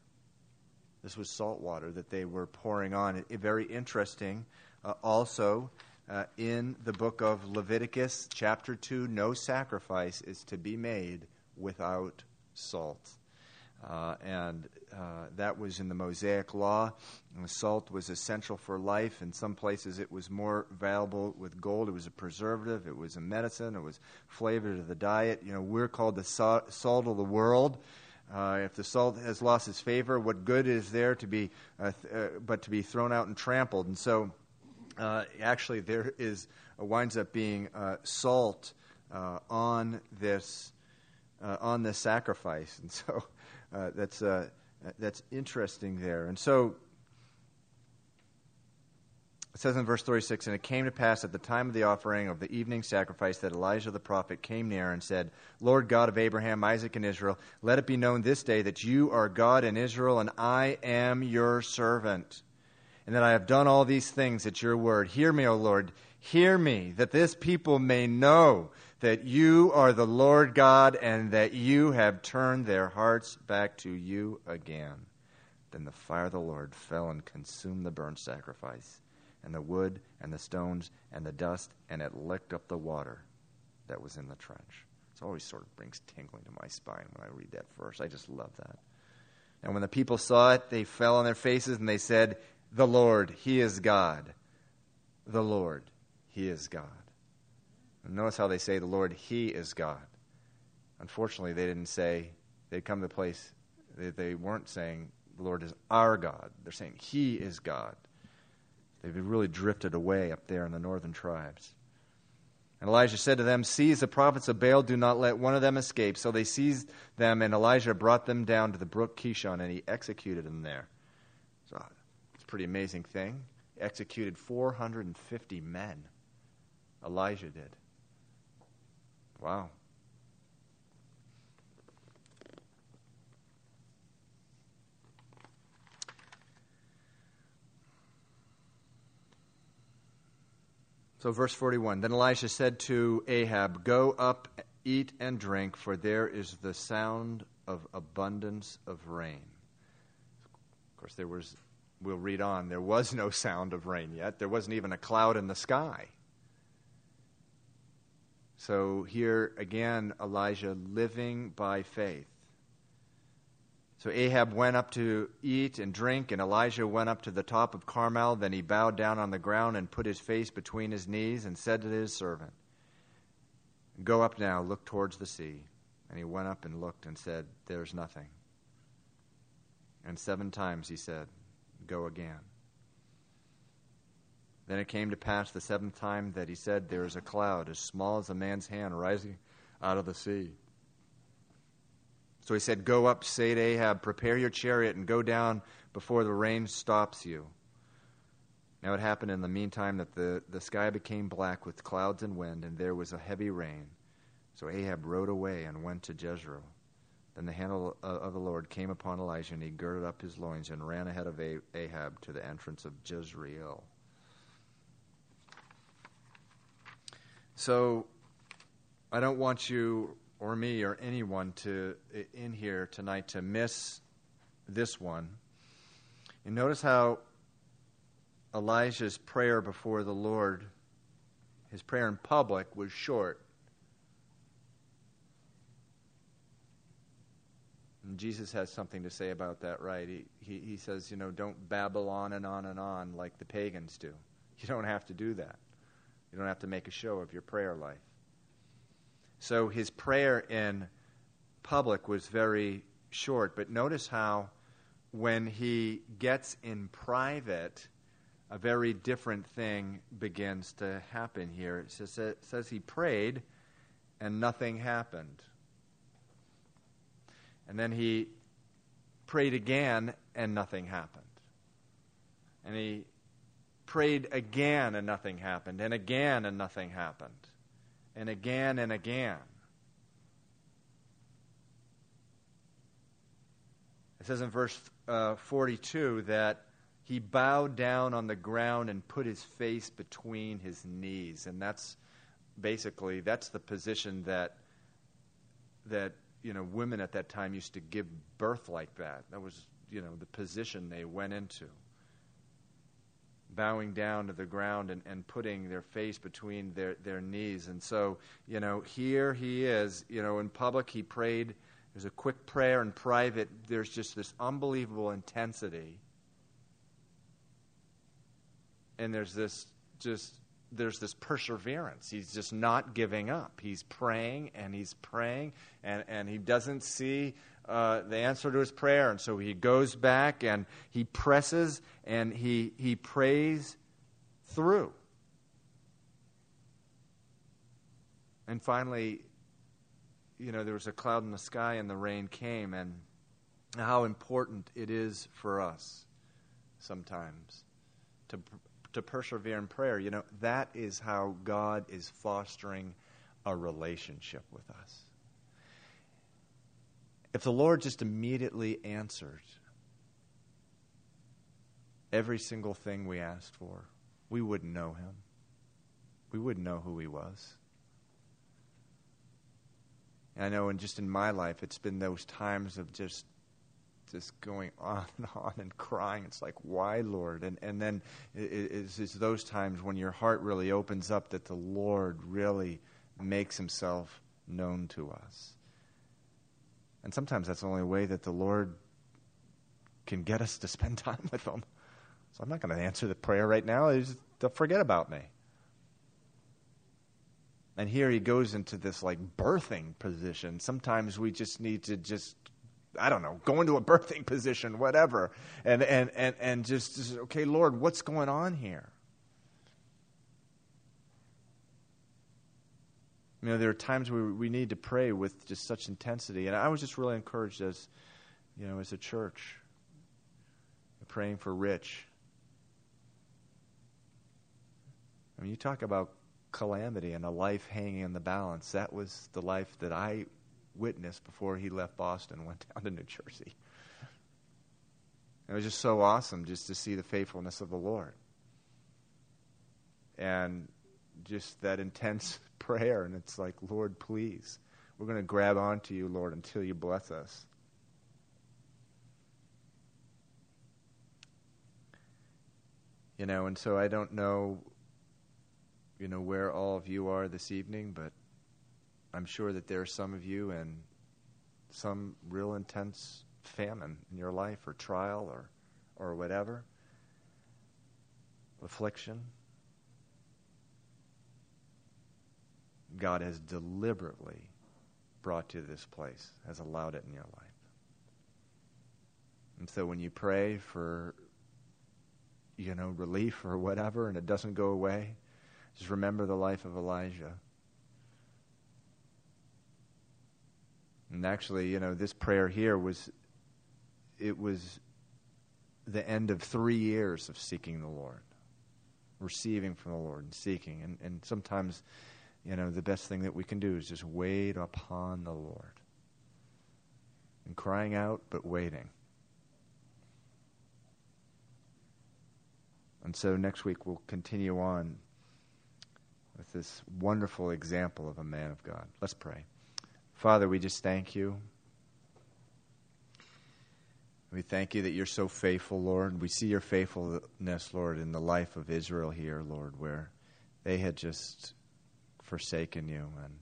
This was salt water that they were pouring on. It, it, very interesting. Uh, also, uh, in the book of Leviticus, chapter 2, no sacrifice is to be made without salt. Uh, and uh, that was in the Mosaic Law. And salt was essential for life. In some places, it was more valuable with gold. It was a preservative. It was a medicine. It was flavor to the diet. You know, we're called the salt of the world. Uh, if the salt has lost its favor, what good is there to be, uh, th- uh, but to be thrown out and trampled? And so, uh, actually, there is winds up being salt on this on this sacrifice, and so uh, that's, uh, that's interesting there. And so it says in verse 36 And it came to pass at the time of the offering of the evening sacrifice that Elijah the prophet came near and said, Lord God of Abraham, Isaac, and Israel, let it be known this day that you are God in Israel, and I am your servant, and that I have done all these things at your word. Hear me, O Lord, hear me, that this people may know that you are the Lord God and that you have turned their hearts back to you again. Then the fire of the Lord fell and consumed the burnt sacrifice, and the wood, and the stones, and the dust, and it licked up the water that was in the trench. It always sort of brings tingling to my spine when I read that verse. I just love that. And when the people saw it, they fell on their faces and they said, The Lord, He is God. The Lord, He is God. And notice how they say the Lord, He is God. Unfortunately, they didn't say, they'd come to the place that they weren't saying the Lord is our God. They're saying He is God. They've really drifted away up there in the northern tribes. And Elijah said to them, Seize the prophets of Baal, do not let one of them escape. So they seized them, and Elijah brought them down to the brook Kishon, and he executed them there. So it's a pretty amazing thing. He executed 450 men. Elijah did. Wow. So, verse 41 Then Elisha said to Ahab, Go up, eat and drink, for there is the sound of abundance of rain. Of course, there was, we'll read on, there was no sound of rain yet. There wasn't even a cloud in the sky. So here again, Elijah living by faith. So Ahab went up to eat and drink, and Elijah went up to the top of Carmel. Then he bowed down on the ground and put his face between his knees and said to his servant, Go up now, look towards the sea. And he went up and looked and said, There's nothing. And seven times he said, Go again. Then it came to pass the seventh time that he said, There is a cloud as small as a man's hand rising out of the sea. So he said, Go up, say to Ahab, prepare your chariot and go down before the rain stops you. Now it happened in the meantime that the, the sky became black with clouds and wind, and there was a heavy rain. So Ahab rode away and went to Jezreel. Then the hand of the Lord came upon Elijah, and he girded up his loins and ran ahead of Ahab to the entrance of Jezreel. So I don't want you or me or anyone to in here tonight to miss this one. And notice how Elijah's prayer before the Lord, his prayer in public, was short. And Jesus has something to say about that, right? He, he, he says, you know, don't babble on and on and on like the pagans do. You don't have to do that. You don't have to make a show of your prayer life. So his prayer in public was very short, but notice how when he gets in private, a very different thing begins to happen here. It says, it says he prayed and nothing happened. And then he prayed again and nothing happened. And he prayed again and nothing happened, and again and nothing happened, and again and again. It says in verse uh, 42 that he bowed down on the ground and put his face between his knees. And that's basically that's the position that that you know women at that time used to give birth like that. That was you know the position they went into. Bowing down to the ground and, and putting their face between their, their knees. And so, you know, here he is, you know, in public he prayed. There's a quick prayer in private. There's just this unbelievable intensity and there's this just there's this perseverance. He's just not giving up. He's praying and he's praying, and, and he doesn't see uh, the answer to his prayer. And so he goes back and he presses and he, he prays through. And finally, you know, there was a cloud in the sky and the rain came, and how important it is for us sometimes to to persevere in prayer. You know, that is how God is fostering a relationship with us. If the Lord just immediately answered every single thing we asked for, we wouldn't know him. We wouldn't know who he was. And I know, and just in my life, it's been those times of just just going on and on and crying. It's like, why, Lord? And, and then it's, it's those times when your heart really opens up that the Lord really makes himself known to us. And sometimes that's the only way that the Lord can get us to spend time with him. So I'm not going to answer the prayer right now. They'll forget about me. And here he goes into this like birthing position. Sometimes we just need to just I don't know, go into a birthing position, whatever, and and and and just, just okay, Lord, what's going on here? You know, there are times where we need to pray with just such intensity, and I was just really encouraged as, you know, as a church, praying for Rich. I mean, you talk about calamity and a life hanging in the balance. That was the life that I witnessed before he left Boston and went down to New Jersey. It was just so awesome just to see the faithfulness of the Lord. And just that intense prayer. And it's like, Lord, please, we're going to grab onto you, Lord, until you bless us. You know, and so I don't know, you know, where all of you are this evening, but I'm sure that there are some of you in some real intense famine in your life or trial or, or whatever, affliction. God has deliberately brought you to this place, has allowed it in your life. And so when you pray for, you know, relief or whatever and it doesn't go away, just remember the life of Elijah. And actually, you know, this prayer here was it was the end of three years of seeking the Lord, receiving from the Lord and seeking. And, and sometimes, you know, the best thing that we can do is just wait upon the Lord. And crying out, but waiting. And so next week we'll continue on with this wonderful example of a man of God. Let's pray. Father, we just thank you. We thank you that you're so faithful, Lord. We see your faithfulness, Lord, in the life of Israel here, Lord, where they had just forsaken you. And,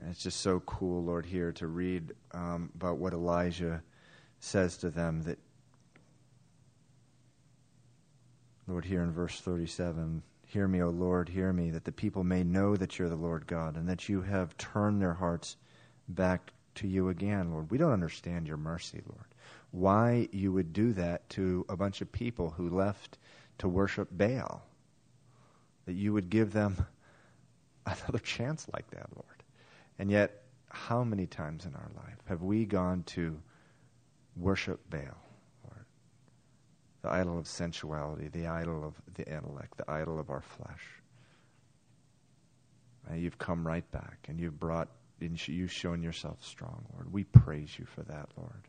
and it's just so cool, Lord, here to read um, about what Elijah says to them that, Lord, here in verse 37 Hear me, O Lord, hear me, that the people may know that you're the Lord God and that you have turned their hearts back to you again, Lord. We don't understand your mercy, Lord. Why you would do that to a bunch of people who left to worship Baal. That you would give them another chance like that, Lord. And yet, how many times in our life have we gone to worship Baal? Lord? The idol of sensuality, the idol of the intellect, the idol of our flesh. And you've come right back and you've brought, and you've shown yourself strong, Lord. We praise you for that, Lord.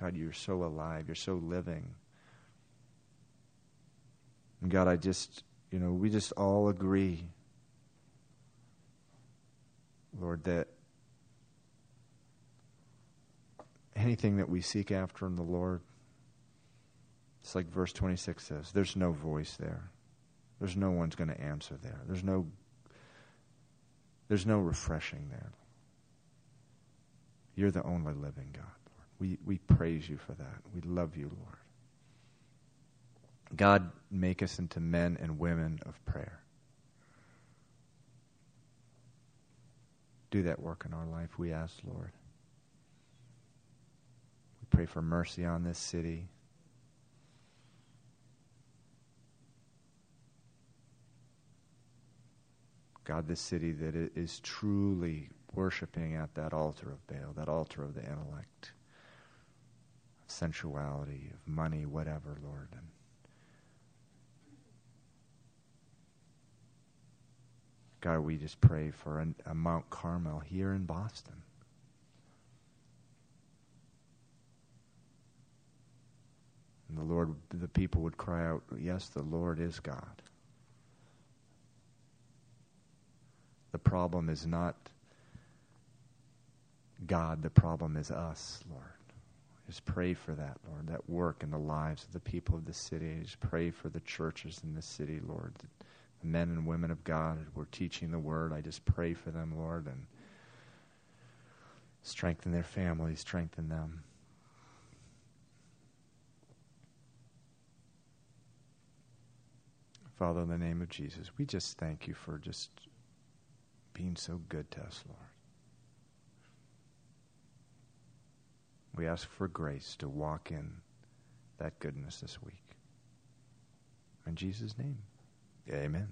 God, you're so alive. You're so living. And God, I just, you know, we just all agree, Lord, that anything that we seek after in the Lord, it's like verse 26 says there's no voice there. There's no one's going to answer there. There's no there's no refreshing there. You're the only living God, Lord. We we praise you for that. We love you, Lord. God, make us into men and women of prayer. Do that work in our life, we ask, Lord. We pray for mercy on this city. God, this city that is truly worshiping at that altar of Baal, that altar of the intellect, of sensuality, of money, whatever, Lord. And God, we just pray for an, a Mount Carmel here in Boston. And the Lord, the people would cry out, Yes, the Lord is God. The problem is not God, the problem is us, Lord. Just pray for that, Lord, that work in the lives of the people of the city. Just pray for the churches in the city, Lord, men and women of God who are teaching the word. I just pray for them, Lord, and strengthen their families, strengthen them. Father, in the name of Jesus, we just thank you for just being so good to us, Lord. We ask for grace to walk in that goodness this week. In Jesus' name. Amen.